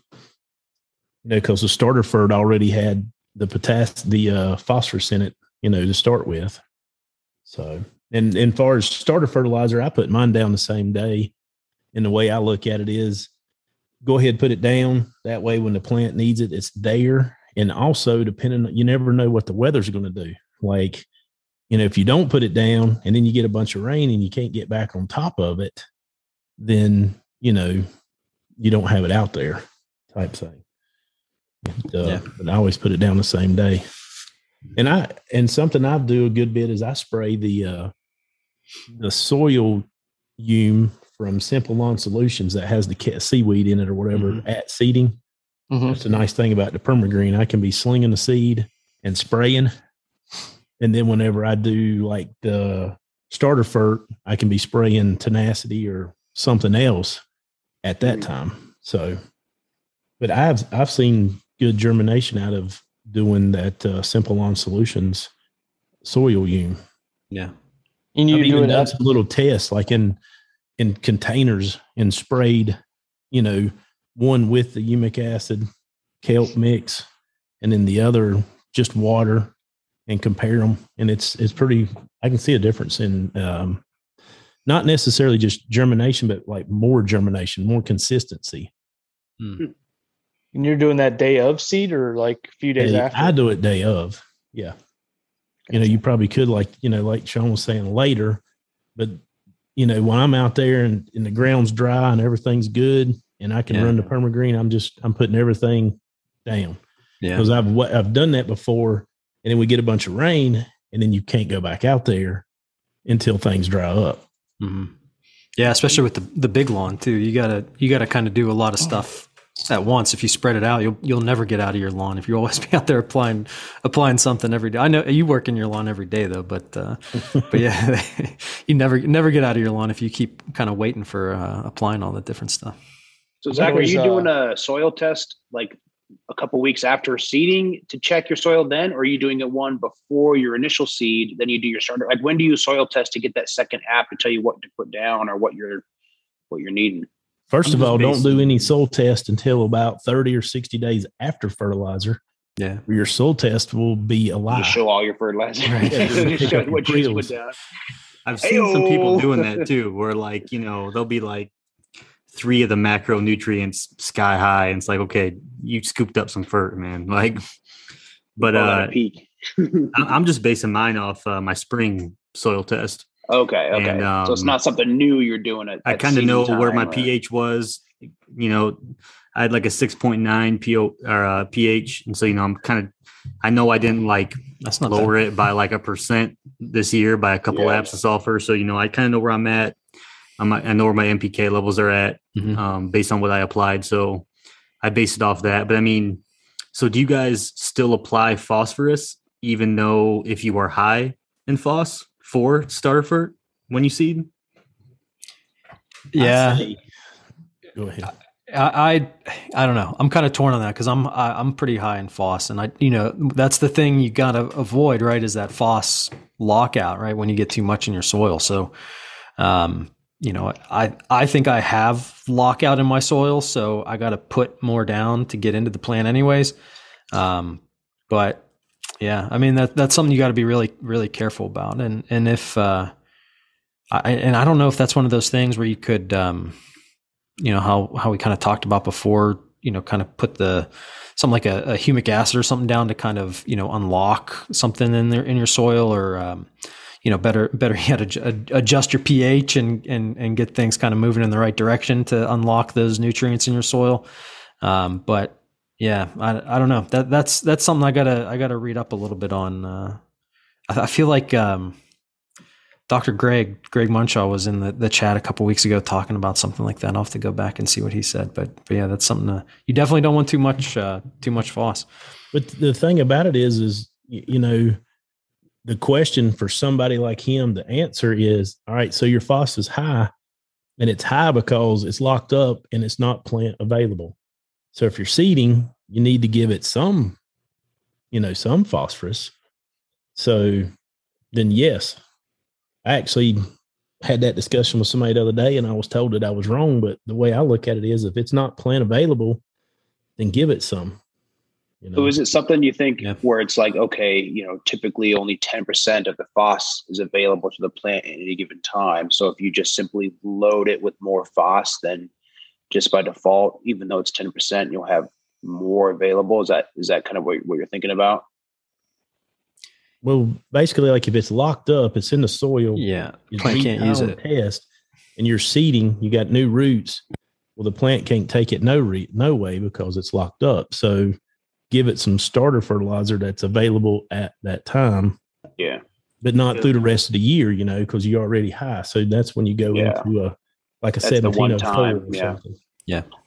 you know, because the starter fert already had the potassium, the uh, phosphorus in it, you know, to start with. So, and, and far as starter fertilizer, I put mine down the same day. And the way I look at it is go ahead, put it down. That way, when the plant needs it, it's there. And also, depending, you never know what the weather's going to do. Like, you know, if you don't put it down and then you get a bunch of rain and you can't get back on top of it, then, you know, you don't have it out there type thing. And, uh, Yeah. But I always put it down the same day. And I, and something I do a good bit is I spray the, uh, the soil hume from Simple Lawn Solutions that has the seaweed in it or whatever Mhm. at seeding. Mhm. That's a nice thing about the permagreen. I can be slinging the seed and spraying. And then whenever I do like the starter fert, I can be spraying tenacity or something else at that time. So, but I've I've seen good germination out of doing that uh, Simple Lawn Solutions soil hume. yeah. And you I've do even it done up. some little tests like in in containers and sprayed, you know, one with the humic acid kelp mix and then the other just water and compare them. And it's it's pretty I can see a difference in um not necessarily just germination, but like more germination, more consistency. And you're doing that day of seed or like a few days Day- after? I do it day of. Yeah. You know, you probably could like, you know, like Sean was saying later, but you know, when I'm out there and, and the ground's dry and everything's good and I can Yeah. run the permagreen, I'm just I'm putting everything down. Yeah. Because I've wa- I've done that before and then we get a bunch of rain and then you can't go back out there until things dry up. hmm Yeah, especially with the the big lawn too. You gotta you gotta kind of do a lot of stuff at once. If you spread it out, you'll you'll never get out of your lawn if you always be out there applying applying something every day. I know you work in your lawn every day though, but uh, but yeah, you never never get out of your lawn if you keep kind of waiting for uh, applying all the different stuff. So Zach, are you uh, doing a soil test like a couple weeks after seeding to check your soil then, or are you doing it one before your initial seed? Then you do your starter. Like when do you soil test to get that second app to tell you what to put down or what you're what you're needing? First I'm of all, don't do any soil test until about 30 or 60 days after fertilizer. Yeah, Your soil test will be a You lie. just show all your fertilizer. Right. Yeah, just Just pick show up what you put down. I've seen some people doing that too, where like, you know, they'll be like three of the macronutrients sky high. And it's like, okay, you scooped up some fur, man. Like, but uh, peak. I'm just basing mine off uh, my spring soil test. Okay, okay. And, so it's um, not something new you're doing it. I kind of know where my pH was. You know, I had like a 6.9 PO or uh, pH, and so you know, I'm kind of. I know I didn't like That's not lower it by like a percent this year by a couple Yeah. apps of sulfur. So you know, I kind of know where I'm at. I'm, I know where my NPK levels are at Mhm. um, based on what I applied. So I based it off that. But I mean, so do you guys still apply phosphorus even though if you are high in phos for starter fert when you seed? Yeah, Go ahead. I, I I don't know. I'm kind of torn on that because I'm I, I'm pretty high in FOS, and I you know that's the thing you got to avoid, right? Is that FOS lockout, right? When you get too much in your soil. So, um, you know, I I think I have lockout in my soil, so I got to put more down to get into the plant, anyways. Um, but yeah, I mean that that's something you got to be really really careful about, and and if uh, I and I don't know if that's one of those things where you could um you know how how we kind of talked about before you know kind of put the something like a, a humic acid or something down to kind of you know unlock something in there in your soil or um, you know better better yet adj- adjust your ph and and and get things kind of moving in the right direction to unlock those nutrients in your soil. Um, but yeah I, I don't know that that's that's something i gotta i gotta read up a little bit on uh, I, I feel like um, Dr. Greg Greg Munshaw was in the, the chat a couple weeks ago talking about something like that. I'll have to go back and see what he said, but but yeah, that's something to, you definitely don't want too much uh, too much FOS. But the thing about it is, is you know, the question for somebody like him the answer is, all right, so your FOS is high, and it's high because it's locked up and it's not plant available. So if you're seeding, you need to give it some, you know, some phosphorus. So then, yes, I actually had that discussion with somebody the other day, and I was told that I was wrong. But the way I look at it is, if it's not plant available, then give it some. You know? So is it something you think Yeah. where it's like, okay, you know, typically only 10% of the FOS is available to the plant at any given time. So if you just simply load it with more FOS, then just by default, even though it's 10%, you'll have more available. Is that is that kind of what, what you're thinking about? Well, basically, like if it's locked up, it's in the soil. Yeah, you plant can't use down it. the Test, and you're seeding. You got new roots. Well, the plant can't take it no re- no way because it's locked up. So, give it some starter fertilizer that's available at that time, Yeah. but not through the rest of the year. You know, because you're already high. So that's when you go Yeah. into a like a That's the one seventeen oh time, four or yeah. something.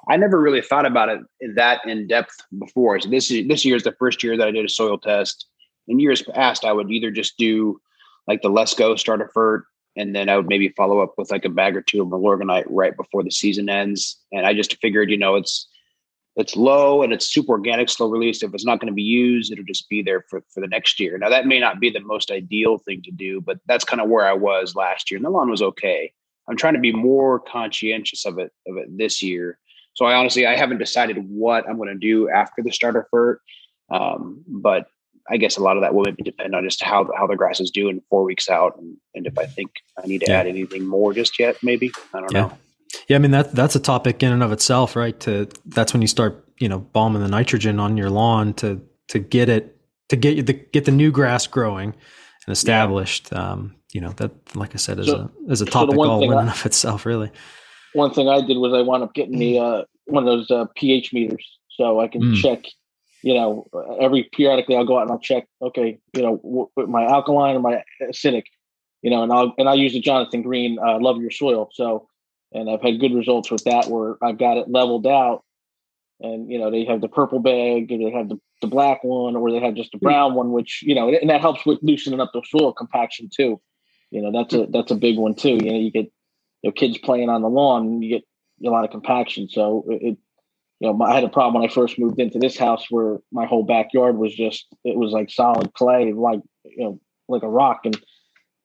I never really thought about it that in depth before. So this is this year is the first year that I did a soil test. In years past, I would either just do like the Let's Go starter fert, and then I would maybe follow up with like a bag or two of Milorganite right before the season ends. And I just figured, you know, it's it's low and it's super organic, slow release. If it's not going to be used, it'll just be there for, for the next year. Now that may not be the most ideal thing to do, but that's kind of where I was last year. And the lawn was okay. I'm trying to be more conscientious of it of it this year. So I honestly I haven't decided what I'm going to do after the starter fert, um, but I guess a lot of that will maybe depend on just how how the grass is doing four weeks out, and, and if I think I need to Yeah. add anything more just yet. Maybe I don't Yeah. know. Yeah, I mean that that's a topic in and of itself, right? To that's when you start, you know, bombing the nitrogen on your lawn to to get it to get the get the new grass growing and established. Um, you know that, like I said, is So- a is a topic one all in I- and of itself, really. One thing I did was I wound up getting the uh, one of those uh, pH meters, so I can Mm. check. You know, every periodically I'll go out and I'll check. Okay, you know, w- my alkaline or my acidic. You know, and I'll and I use the Jonathan Green uh, Love Your Soil. So, and I've had good results with that where I've got it leveled out. And you know they have the purple bag, they have the, the black one, or they have just the brown one, which you know, and that helps with loosening up the soil compaction too. You know, that's a that's a big one too. You know, you get you know kids playing on the lawn, you get a lot of compaction. So it, you know, I had a problem when I first moved into this house where my whole backyard was just it was like solid clay, like you know, like a rock, and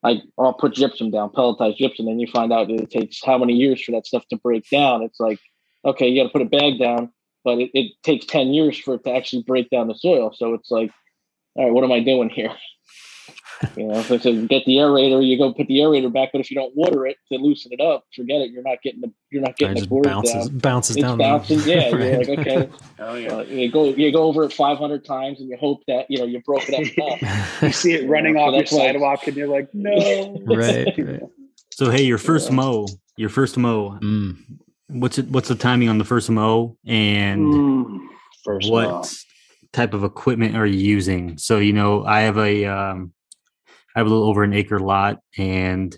I I'll put gypsum down, pelletized gypsum, and you find out that it takes how many years for that stuff to break down. It's like, okay, you got to put a bag down, but it, it takes ten years for it to actually break down the soil. So it's like, all right, what am I doing here? You know, if it's a, get the aerator, you go put the aerator back. But if you don't water it to loosen it up, forget it. You're not getting the you're not It getting the board bounces down. bounces It's down. bouncing. Yeah, you're like okay. Oh yeah. Uh, you go you go over it 500 times and you hope that you know you broke it up enough. You see it running So off your that's why- sidewalk, and you're like, no. right, right. So hey, your first Yeah. mow, your first mow. Mm. What's it? What's the timing on the first mow, and Mm, First what mow. type of equipment are you using? So you know, I have a, um, I have a little over an acre lot, and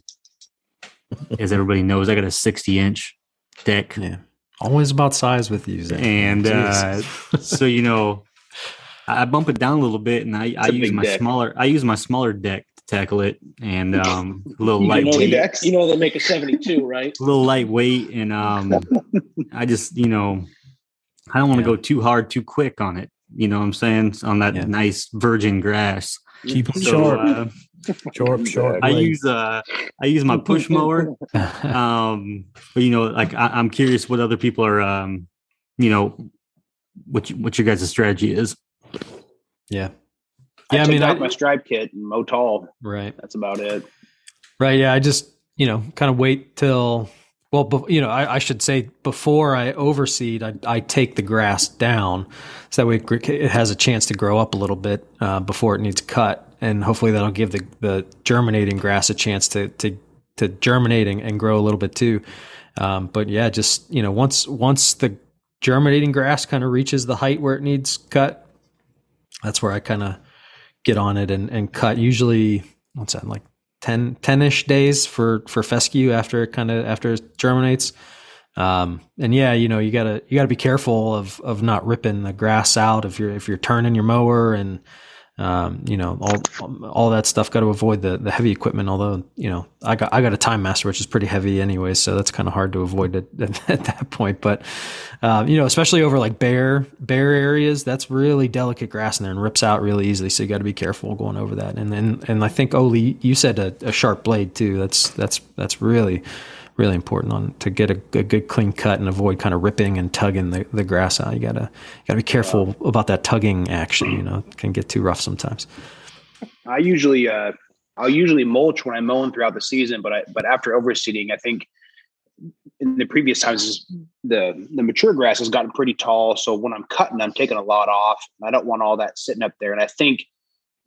as everybody knows, I got a sixty inch deck, Yeah. Always about size with you, Zach. and uh, so you know, I bump it down a little bit, and I use my deck. smaller, I use my smaller deck to tackle it, and um, a little You lightweight. they, decks? you know they make a 72, right? a little lightweight and um i just you know i don't want to Yeah. go too hard too quick on it you know what i'm saying on that Yeah. nice virgin grass Keep them so sharp, uh, sharp, sharp. i use uh i use my push mower um but you know like I, i'm curious what other people are um you know what you, what your guys' strategy is yeah. Yeah, I take mean, off I- my stripe kit and mow tall. Right. That's about it. Right. Yeah. I just, you know, kind of wait till, well, you know, I, I should say before I overseed, I, I take the grass down so that way it it has a chance to grow up a little bit uh, before it needs cut. And hopefully that'll give the, the germinating grass a chance to, to, to germinate and, and grow a little bit too. Um, but yeah, just, you know, once, once the germinating grass kind of reaches the height where it needs cut, that's where I kind of get on it and, and cut usually, what's that, like 10 10ish days for for fescue after it kind of after it germinates um and yeah you know you gotta you gotta be careful of of not ripping the grass out if you're if you're turning your mower and um you know all all that stuff got to avoid the the heavy equipment although you know i got i got a TimeMaster which is pretty heavy anyway so that's kind of hard to avoid at, at, at that point but um, you know especially over like bare bare areas that's really delicate grass in there and rips out really easily so you got to be careful going over that and then and i think oli you said a, a sharp blade too that's that's that's really really important on to get a, a good clean cut and avoid kind of ripping and tugging the, the grass out you gotta gotta be careful about that tugging action you know it can get too rough sometimes I usually uh I'll usually mulch when I'm mowing throughout the season, but I but after overseeding, I think in the previous times the the mature grass has gotten pretty tall. So when I'm cutting, I'm taking a lot off. I don't want all that sitting up there. And I think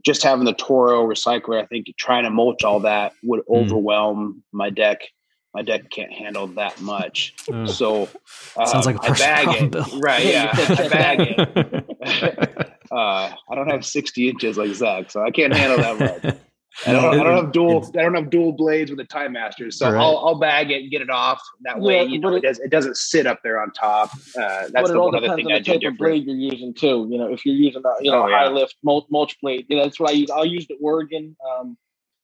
just having the Toro recycler, I think trying to mulch all that would Mm. overwhelm my deck. My deck can't handle that much. Ugh. So uh, Sounds like a I personal bag it. Bill. Right, yeah. I bag it. it Uh, I don't have 60 inches like Zach, so I can't handle that much. I don't, I don't have dual. I don't have dual blades with the TimeMasters, so Right. I'll, I'll bag it and get it off. That way, Yeah, you know, but it, does, it doesn't sit up there on top. Uh, that's but the all one other thing on I the do type of different. blade you're using too. You know, if you're using a you know Oh, a high lift mulch, mulch blade, you know, that's what I use. I'll use the Oregon um,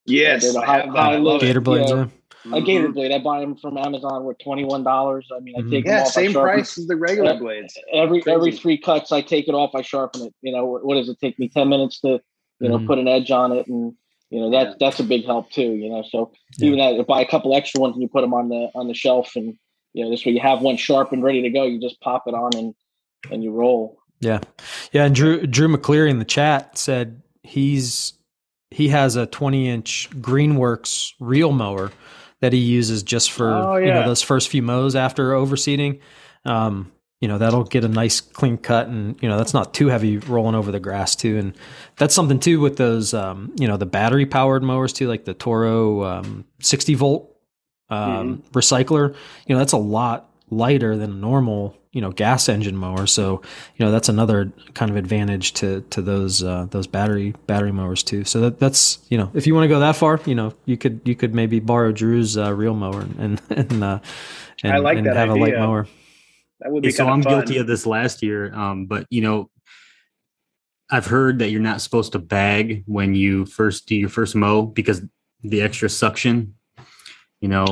Yes, They're the I high- have high I love it. Gator blades, Yeah. Yeah. a Gator blade. I buy them from Amazon with twenty one dollars. I mean, I Mhm. take them Yeah, off. Same price as the regular blades. Every Crazy. every three cuts, I take it off. I sharpen it. You know, what, what does it take me? Ten minutes to you know Mhm. put an edge on it, and you know that's that's a big help too. You know, so Yeah. even that, buy a couple extra ones and you put them on the on the shelf, and you know this way you have one sharpened, ready to go. You just pop it on and and you roll. Yeah, yeah. And Drew Drew McCleary in the chat said he's he has a 20 inch Greenworks reel mower that he uses just for Oh, you know those first few mows after overseeding. Um, you know that'll get a nice clean cut, and you know that's not too heavy rolling over the grass too. And that's something too with those um, you know the battery powered mowers too, like the Toro um, 60 volt um, recycler. You know that's a lot lighter than a normal you know gas engine mower. So you know that's another kind of advantage to to those uh, those battery battery mowers too. So that, that's you know if you want to go that far, you know you could you could maybe borrow Drew's uh, reel mower and and uh, and, I like and that have a light mower. That would be Yeah, so I'm fun. guilty of this last year. Um, but you know, I've heard that you're not supposed to bag when you first do your first mow because the extra suction. You know,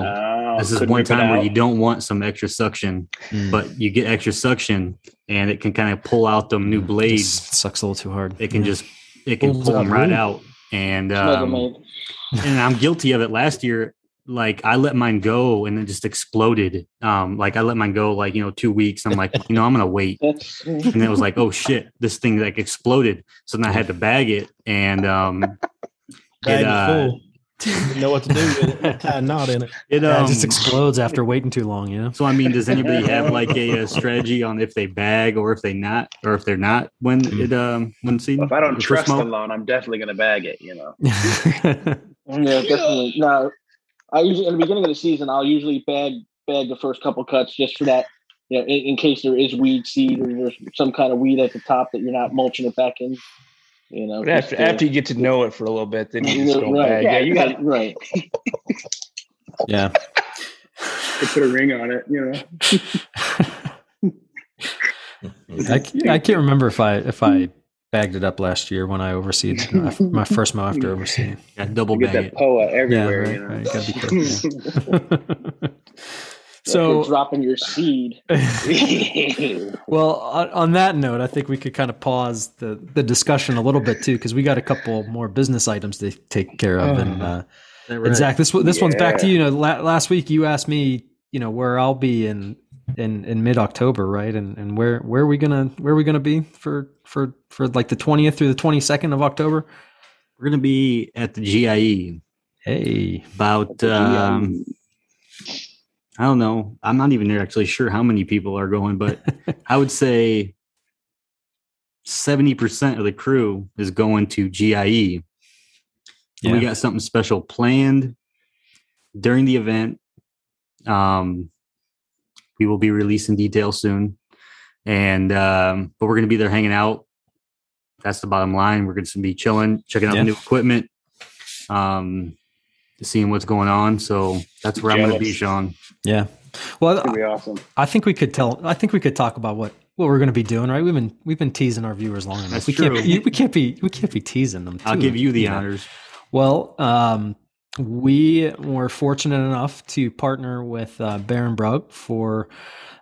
Oh, this is one time where you don't want some extra suction, Mm. but you get extra suction, and it can kind of pull out them new blades. Just sucks a little too hard. It can just it can Pulls pull them right root. out, and um, and I'm guilty of it last year. Like I let mine go and it just exploded. Um, like I let mine go like you know two weeks. I'm like you know I'm gonna wait, and it was like oh shit, this thing like exploded. So then I had to bag it, and um, bag It, uh, full. Didn't know what to do with it. Tie a knot in it. It, Yeah, um, it just explodes after waiting too long, you know? so I mean, does anybody have like a, uh strategy on if they bag or if they not or if they're not when it um when seeding? If I don't trust the smoke? loan, I'm definitely going to bag it. You know. Yeah, definitely. No, I usually in the beginning of the season, I'll usually bag bag the first couple cuts just for that. You know, in, in case there is weed seed or there's some kind of weed at the top that you're not mulching it back in. You know, But after, to- after you get to know it for a little bit, then you just go right, bag Yeah, it. you got to right. yeah. put a ring on it. You know. I can't remember if I if I bagged it up last year when I overseed uh, my first mow after overseeing. Yeah, double You get bag that it. POA Yeah, everywhere. right, you know. right. Gotta be careful. Yeah. So so, dropping your seed. well, on, on that note, I think we could kind of pause the the discussion a little bit too, because we got a couple more business items to take care of. And uh, Is that and? Zach, this one- this one's back to you. You know, la- last week you asked me, you know, where I'll be in in in mid October, right? And and where where are we gonna where are we gonna be for for for like the twentieth through the twenty second of October? We're gonna be at the GIE Hey, about um, I don't know. I'm not even actually sure how many people are going, but I would say 70% of the crew is going to GIE. And We got something special planned during the event. Um, we will be releasing details soon. And um, but we're gonna be there hanging out. That's the bottom line. We're gonna be chilling, checking out Yeah. the new equipment, um, seeing what's going on. So that's where I'm gonna be, Sean. yeah. Well, That'd be awesome. I think we could tell. I think we could talk about what what we're going to be doing, right? We've been we've been teasing our viewers long enough. That's we can't true. be, we can't be we can't be teasing them. I'll give you the know. honors. Well, um, we were fortunate enough to partner with uh, Barenbrug for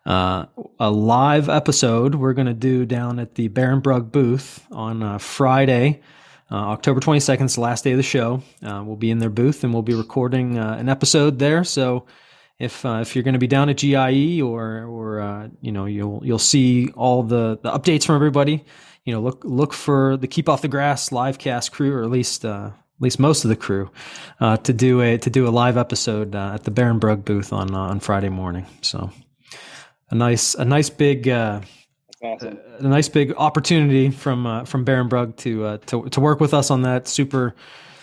uh, a live episode we're going to do down at the Barenbrug booth on uh, Friday. Uh, October 22nd is the last day of the show. Uh, we'll be in their booth and we'll be recording uh, an episode there. So if uh, if you're going to be down at GIE or or uh, you know you'll you'll see all the the updates from everybody. You know, look look for the Keep Off the Grass live cast crew, or at least uh, at least most of the crew, to do a to do a live episode at the Barenbrug booth on on Friday morning. So a nice a nice big. Awesome. a nice big opportunity from uh, from Barenbrug to uh, to to work with us on that. Super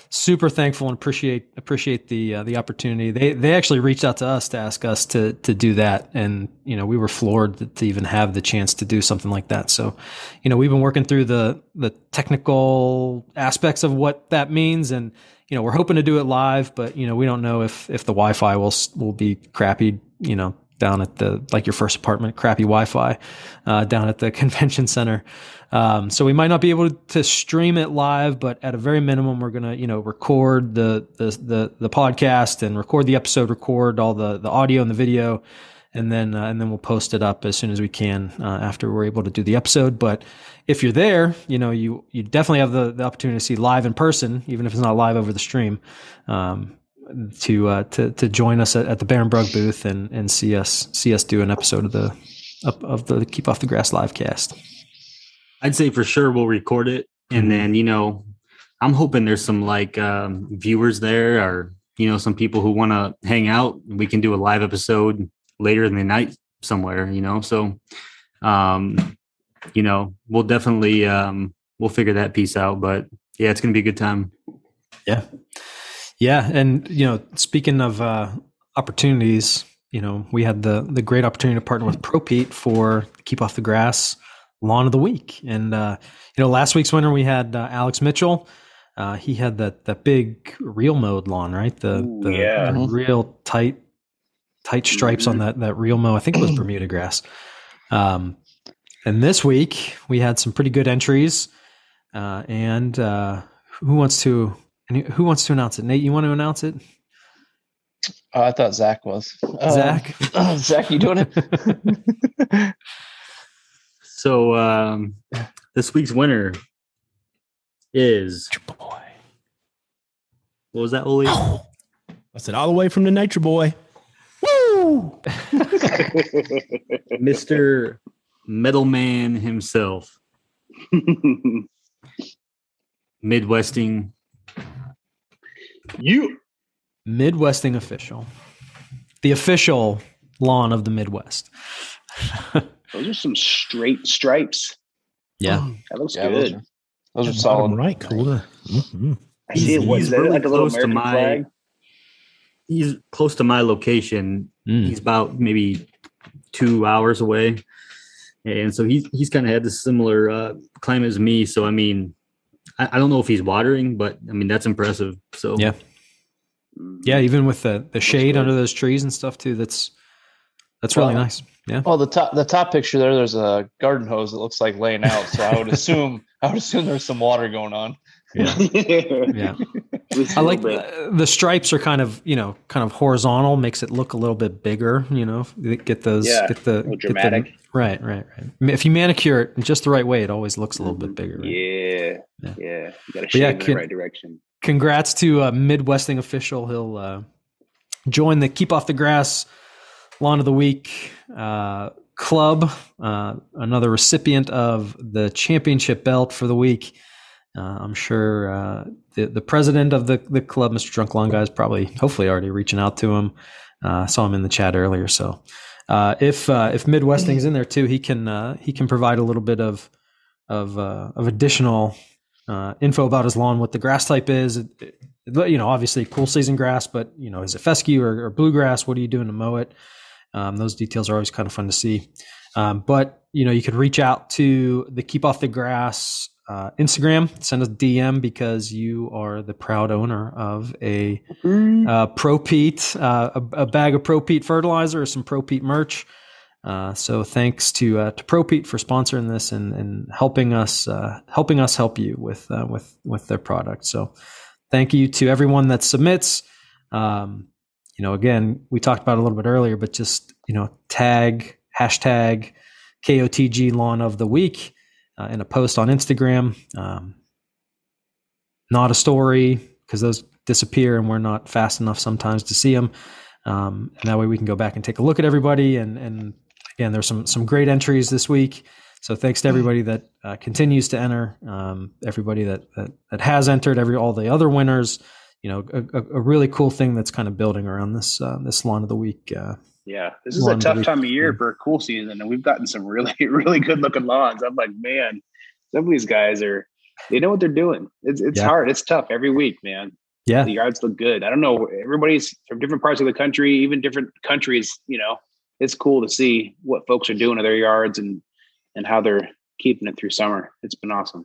super thankful and appreciate appreciate the uh, the opportunity. They they actually reached out to us to ask us to to do that, and you know we were floored to, to even have the chance to do something like that. So, you know, we've been working through the the technical aspects of what that means, and you know we're hoping to do it live, but you know we don't know if if the Wi-Fi will will be crappy. You know. Down at the like your first apartment, crappy Wi-Fi, uh, down at the convention center. Um, so we might not be able to stream it live, but at a very minimum, we're gonna you know record the the the, the podcast and record the episode, record all the the audio and the video, and then uh, and then we'll post it up as soon as we can uh, after we're able to do the episode. But if you're there, you know you you definitely have the, the opportunity to see live in person, even if it's not live over the stream. Um, to uh, to to join us at, at the Barenbrug booth and and see us see us do an episode of the of, of the Keep Off the Grass live cast. I'd say for sure we'll record it, and then you know, I'm hoping there's some like um, viewers there, or you know, some people who want to hang out. We can do a live episode later in the night somewhere. You know, so um, you know, we'll definitely um, we'll figure that piece out. But yeah, it's gonna be a good time. Yeah, and you know, speaking of uh, opportunities, you know, we had the the great opportunity to partner with ProPete for Keep Off the Grass Lawn of the Week, and uh, you know, last week's winner we had uh, Alex Mitchell. Uh, he had that that big reel mowed lawn, right? The Ooh, the, yeah. real tight tight stripes on that that reel mow. I think it was Bermuda grass. Um, and this week we had some pretty good entries. Uh, and uh, who wants to and who wants to announce it? Nate, you want to announce it? Oh, I thought Zach was. Um, Zach? Zach, you doing it? So um, this week's winner is Boy. what was that, Oli? I said all the way from the Nature Boy. Woo! Mister Metalman himself, Midwesting You Midwesting official, the official lawn of the Midwest. those are some straight stripes. Yeah, That looks Yeah, those good. are, those are solid. right corner. Mhm. I see it. He's- What he's really Like a little close to American my- flag? He's close to my location. Mm. He's about maybe two hours away, and so he's he's kind of had the similar uh, climate as me. So I mean, I, I don't know if he's watering, but I mean that's impressive. So Yeah. Mm. yeah. Even with the the shade under those trees and stuff too. That's that's really Well, nice. Yeah. Well, the top the top picture there, there's a garden hose that looks like laying out. So I would assume I would assume there's some water going on. Yeah. yeah. I like the, the stripes are kind of you know kind of horizontal, makes it look a little bit bigger. You know, get those Yeah, get the get the- dramatic. right, right, right. If you manicure it in just the right way, it always looks a little bit bigger. Right? Yeah. Yeah. Yeah. You got to But shave yeah, in the right direction. Congrats to uh, Midwesting official. He'll uh, join the Keep Off the Grass Lawn of the Week uh, club. Uh, another recipient of the championship belt for the week. Uh, I'm sure uh, the the president of the the club, Mr. Drunk Guy, is probably hopefully already reaching out to him. Uh, I saw him in the chat earlier. So uh, if uh, if Midwesting's in there too, he can uh, he can provide a little bit of of uh, of additional uh, info about his lawn, what the grass type is. It- it- you know, obviously cool season grass, but you know, is it fescue or, or bluegrass? What are you doing to mow it? Um, those details are always kind of fun to see. Um, but you know, you could reach out to the Keep Off the Grass uh, Instagram, send us a DM because you are the proud owner of a uh, Pro Pete, uh, a, a bag of Pro Pete fertilizer, or some Pro Pete merch. Uh, so thanks to uh, to Pro Pete for sponsoring this and, and helping us uh, helping us help you with uh, with with their product. So thank you to everyone that submits. Um, you know, again, we talked about it a little bit earlier, but just you know, tag hashtag KOTG Lawn of the Week uh, in a post on Instagram. Um, not a story because those disappear and we're not fast enough sometimes to see them. Um, and that way we can go back and take a look at everybody. And, and again, there's some some great entries this week. So thanks to everybody that uh, continues to enter, um, everybody that, that that has entered, every all the other winners. You know, a, a, really cool thing that's kind of building around this uh, this lawn of the week. Yeah. This is a tough time of year for a cool season, and we've gotten some really, really good looking lawns. I'm like, man, some of these guys are, they know what they're doing. It's, it's Yeah. hard. It's tough every week, man. yeah, The yards look good. I don't know. Everybody's from different parts of the country, even different countries, you know, it's cool to see what folks are doing to their yards and, and how they're keeping it through summer. It's been awesome.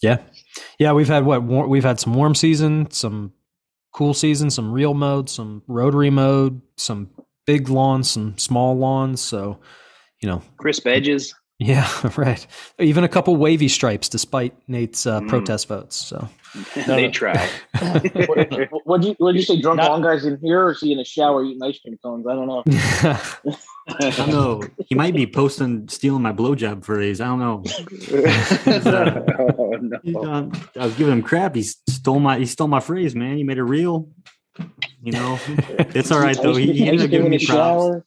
Yeah, yeah. We've had what war- we've had some warm season, some cool season, some reel mowed, some rotary mowed, some big lawns, some small lawns. So, you know, Crisp edges. yeah, right. Even a couple wavy stripes, despite Nate's uh, Mm. protest votes. So, they try. What, what'd you what'd you say? Drunk Not- lawn guys in here, or is he in a shower eating ice cream cones? I don't know. I don't know. He might be posting stealing my blowjob phrase. I don't know. oh, He, no. uh, I was giving him crap. He stole my he stole my phrase, man. He made it real. You know, it's all right though. He, he Ice ended up giving me the props. shower.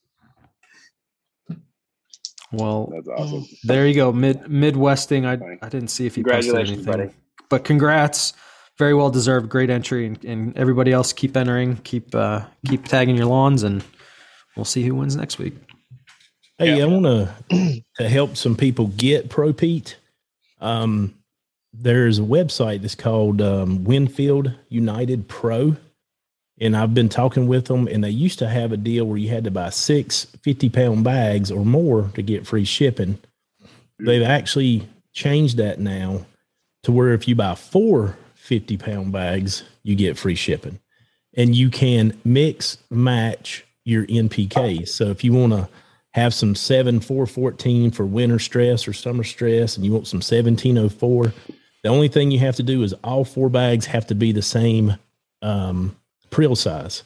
well, That's awesome. there you go. Mid Midwesting. I I didn't see if he posted anything, buddy. but congrats. Very well deserved. Great entry, and, and everybody else keep entering. Keep uh, keep tagging your lawns, and we'll see who wins next week. Hey, Yeah. I want to to help some people get Pro Pete. Um, there's a website that's called um, Winfield United Pro, and I've been talking with them. And they used to have a deal where you had to buy six 50 pound bags or more to get free shipping. They've actually changed that now to where if you buy four 50 pound bags, you get free shipping, and you can mix match your NPKs. So if you want to have some 7 414 for winter stress or summer stress and you want some 1704 the only thing you have to do is all four bags have to be the same um prill size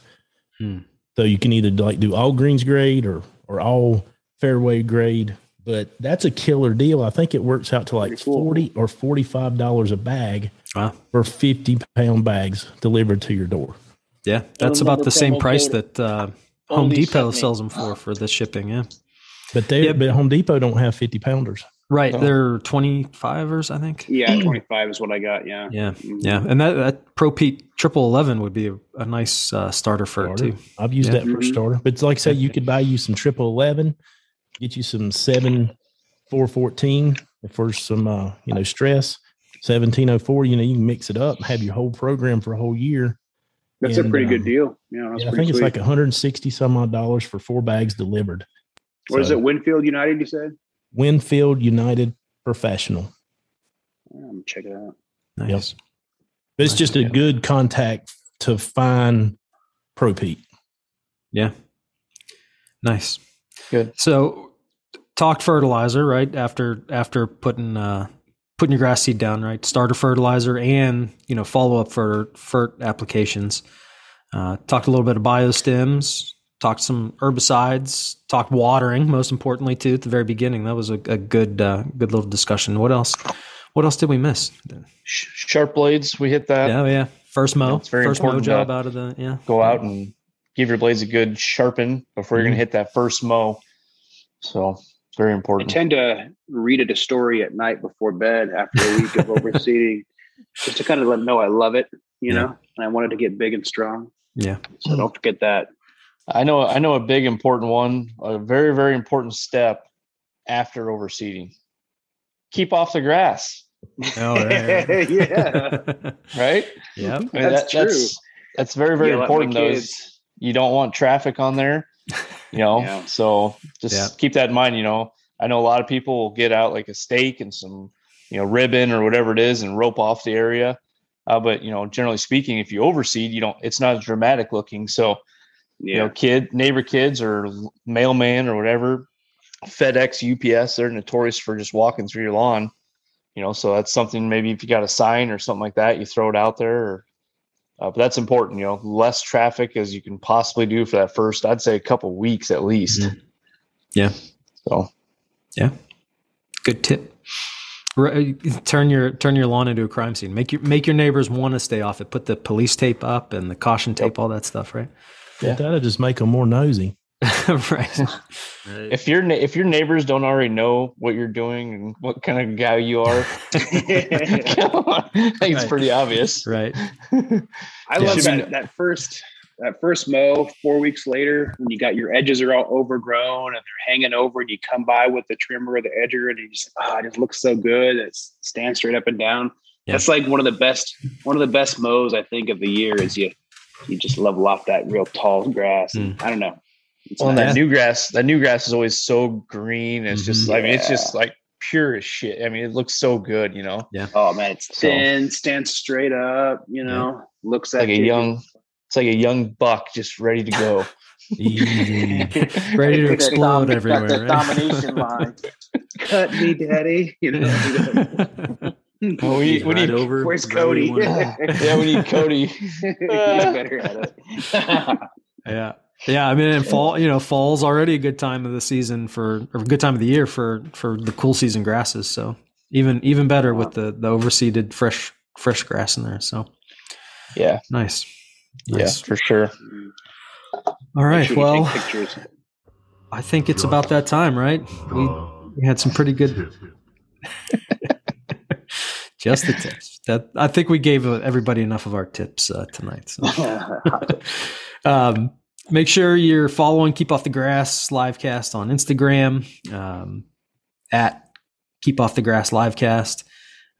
Hmm. so you can either like do all greens grade or or all fairway grade but that's a killer deal i think it works out to like cool. 40 or 45 dollars a bag Wow. for 50 pound bags delivered to your door Yeah, that's about the same price that uh, Home Depot Sydney. sells them for for the shipping. Yeah, but they Yeah. but home depot don't have 50 pounders Right, No. they're twenty fivers, I think. Yeah, 25 is what I got. Yeah. Yeah, Mhm. yeah, and that, that Pro Pete Triple Eleven would be a, a nice uh, starter for it Starter. too. I've used Yeah. that for a Mhm. starter. But like I said, you could buy you some triple eleven, get you some seven four fourteen for some uh, you know, stress. Seventeen oh four, you know, you can mix it up and have your whole program for a whole year. That's a And, pretty good um, deal. Yeah, that's Yeah, I pretty think it's like 160 some odd dollars for four bags delivered. what is So, it? Winfield United, you said? Winfield United Professional. Yeah, I'm gonna check it out. Nice. But it's Nice, just a yeah. good contact to find Pro Pete. Yeah. Nice. Good. So talked fertilizer, right? After after putting uh putting your grass seed down, right? Starter fertilizer and, you know, follow up for fert applications. Uh talked a little bit of biostims, talked some herbicides, talked watering, most importantly too, at the very beginning. That was a, a good uh good little discussion. What else? What else did we miss? Sharp blades, we hit that. Yeah, yeah. First mow. It's very First mow job out of the yeah. Go out and give your blades a good sharpen before you're going to hit that first mow. So it's very I important. tend to read it a story at night before bed after a week of overseeding, just to kind of let them know I love it, you Yeah. know, and I wanted to get big and strong. Yeah. So don't forget that. I know I know a big important one, a very very important step after overseeding. Keep off the grass, Oh, right, right. yeah. right? yep. I mean, That's true. That's, that's very very Yell important. Though is you don't want traffic on there, you know. Yeah. So just Yeah. keep that in mind. You know, I know a lot of people will get out like a stake and some you know ribbon or whatever it is and rope off the area. Uh, but you know, generally speaking, if you overseed, you don't. It's not as dramatic looking. So you know, kid, neighbor kids or mailman or whatever, FedEx, UPS, they're notorious for just walking through your lawn. You know, so that's something maybe if you got a sign or something like that, you throw it out there. Or, uh, but that's important. You know, less traffic as you can possibly do for that first. I'd say a couple weeks at least. Mhm. Yeah. So Yeah. Good tip. Ri- Turn your turn your lawn into a crime scene. Make your make your neighbors want to stay off it. Put the police tape up and the caution tape, all that stuff, right? Yeah. That'll just make them more nosy. right. if your if your neighbors don't already know what you're doing and what kind of guy you are, come on, I think it's pretty obvious. Right. I Yeah. love Should that that first that first mow four weeks later when you got your edges are all overgrown and they're hanging over and you come by with the trimmer or the edger and you just ah it just looks so good it stands straight up and down Yeah. that's like one of the best one of the best mows i think of the year is you you just level off that real tall grass and Mm. i don't know It's Well, and nice. that new grass, that new grass is always so green. It's just, Mhm. I mean, it's just like pure as shit. I mean, it looks so good, you know, Yeah. oh man it's So- thin stands straight up you know looks like a you. young, it's like a young buck just ready to go. Easy. Ready to explode dom- everywhere, That, that right? domination line. cut me daddy you know Well, we, we need, over. where's right where you Cody? yeah, we need Cody. He's better at it. yeah. Yeah, I mean, and fall, you know, fall's already a good time of the season for, or a good time of the year for for the cool season grasses. So even even better with the the overseeded fresh fresh grass in there. So Yeah, nice, yeah, for sure. All right, sure well. I think it's about that time, right? We we had some pretty good, just the tips. That I think we gave everybody enough of our tips uh, tonight. So. um, make sure you're following Keep Off the Grass livecast on Instagram um, at Keep Off the Grass livecast.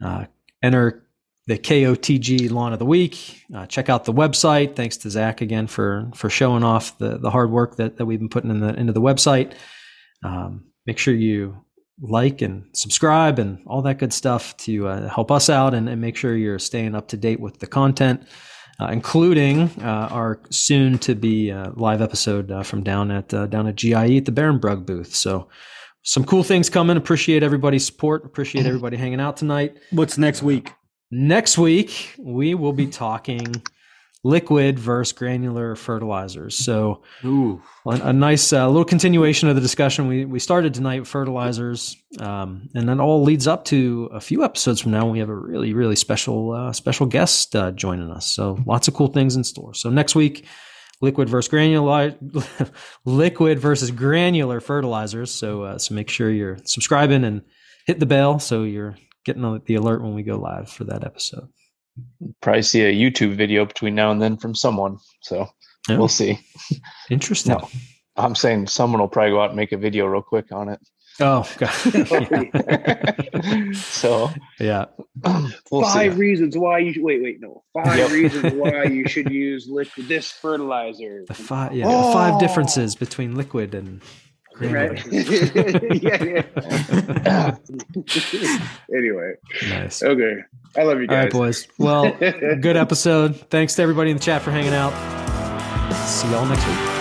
Uh, enter the KOTG Lawn of the Week. Uh, check out the website. Thanks to Zach again for for showing off the the hard work that, that we've been putting in the into the website. Um, make sure you like and subscribe and all that good stuff to uh, help us out and, and make sure you're staying up to date with the content uh, including uh, our soon to be uh, live episode uh, from down at uh, down at GIE at the Barenbrug booth. So some cool things coming. Appreciate everybody's support. Appreciate everybody hanging out tonight. What's next week? Next week we will be talking liquid versus granular fertilizers. So Ooh, a, nice uh, little continuation of the discussion. We, we started tonight fertilizers um, and then all leads up to a few episodes from now we have a really really special uh, special guest uh, joining us. So lots of cool things in store. So next week liquid versus granular liquid versus granular fertilizers. So uh, so make sure you're subscribing and hit the bell so you're getting the alert when we go live for that episode. Probably see a YouTube video between now and then from someone. So yeah. we'll see. Interesting. No, I'm saying someone will probably go out and make a video real quick on it. Oh, God. so yeah, we'll five see. reasons why you wait, wait, no, five yep. reasons why you should use liquid this fertilizer. The five, yeah, oh. the five differences between liquid and right? yeah, yeah. anyway, nice. Okay, I love you guys. All right, boys. Well, good episode. Thanks to everybody in the chat for hanging out. See y'all next week.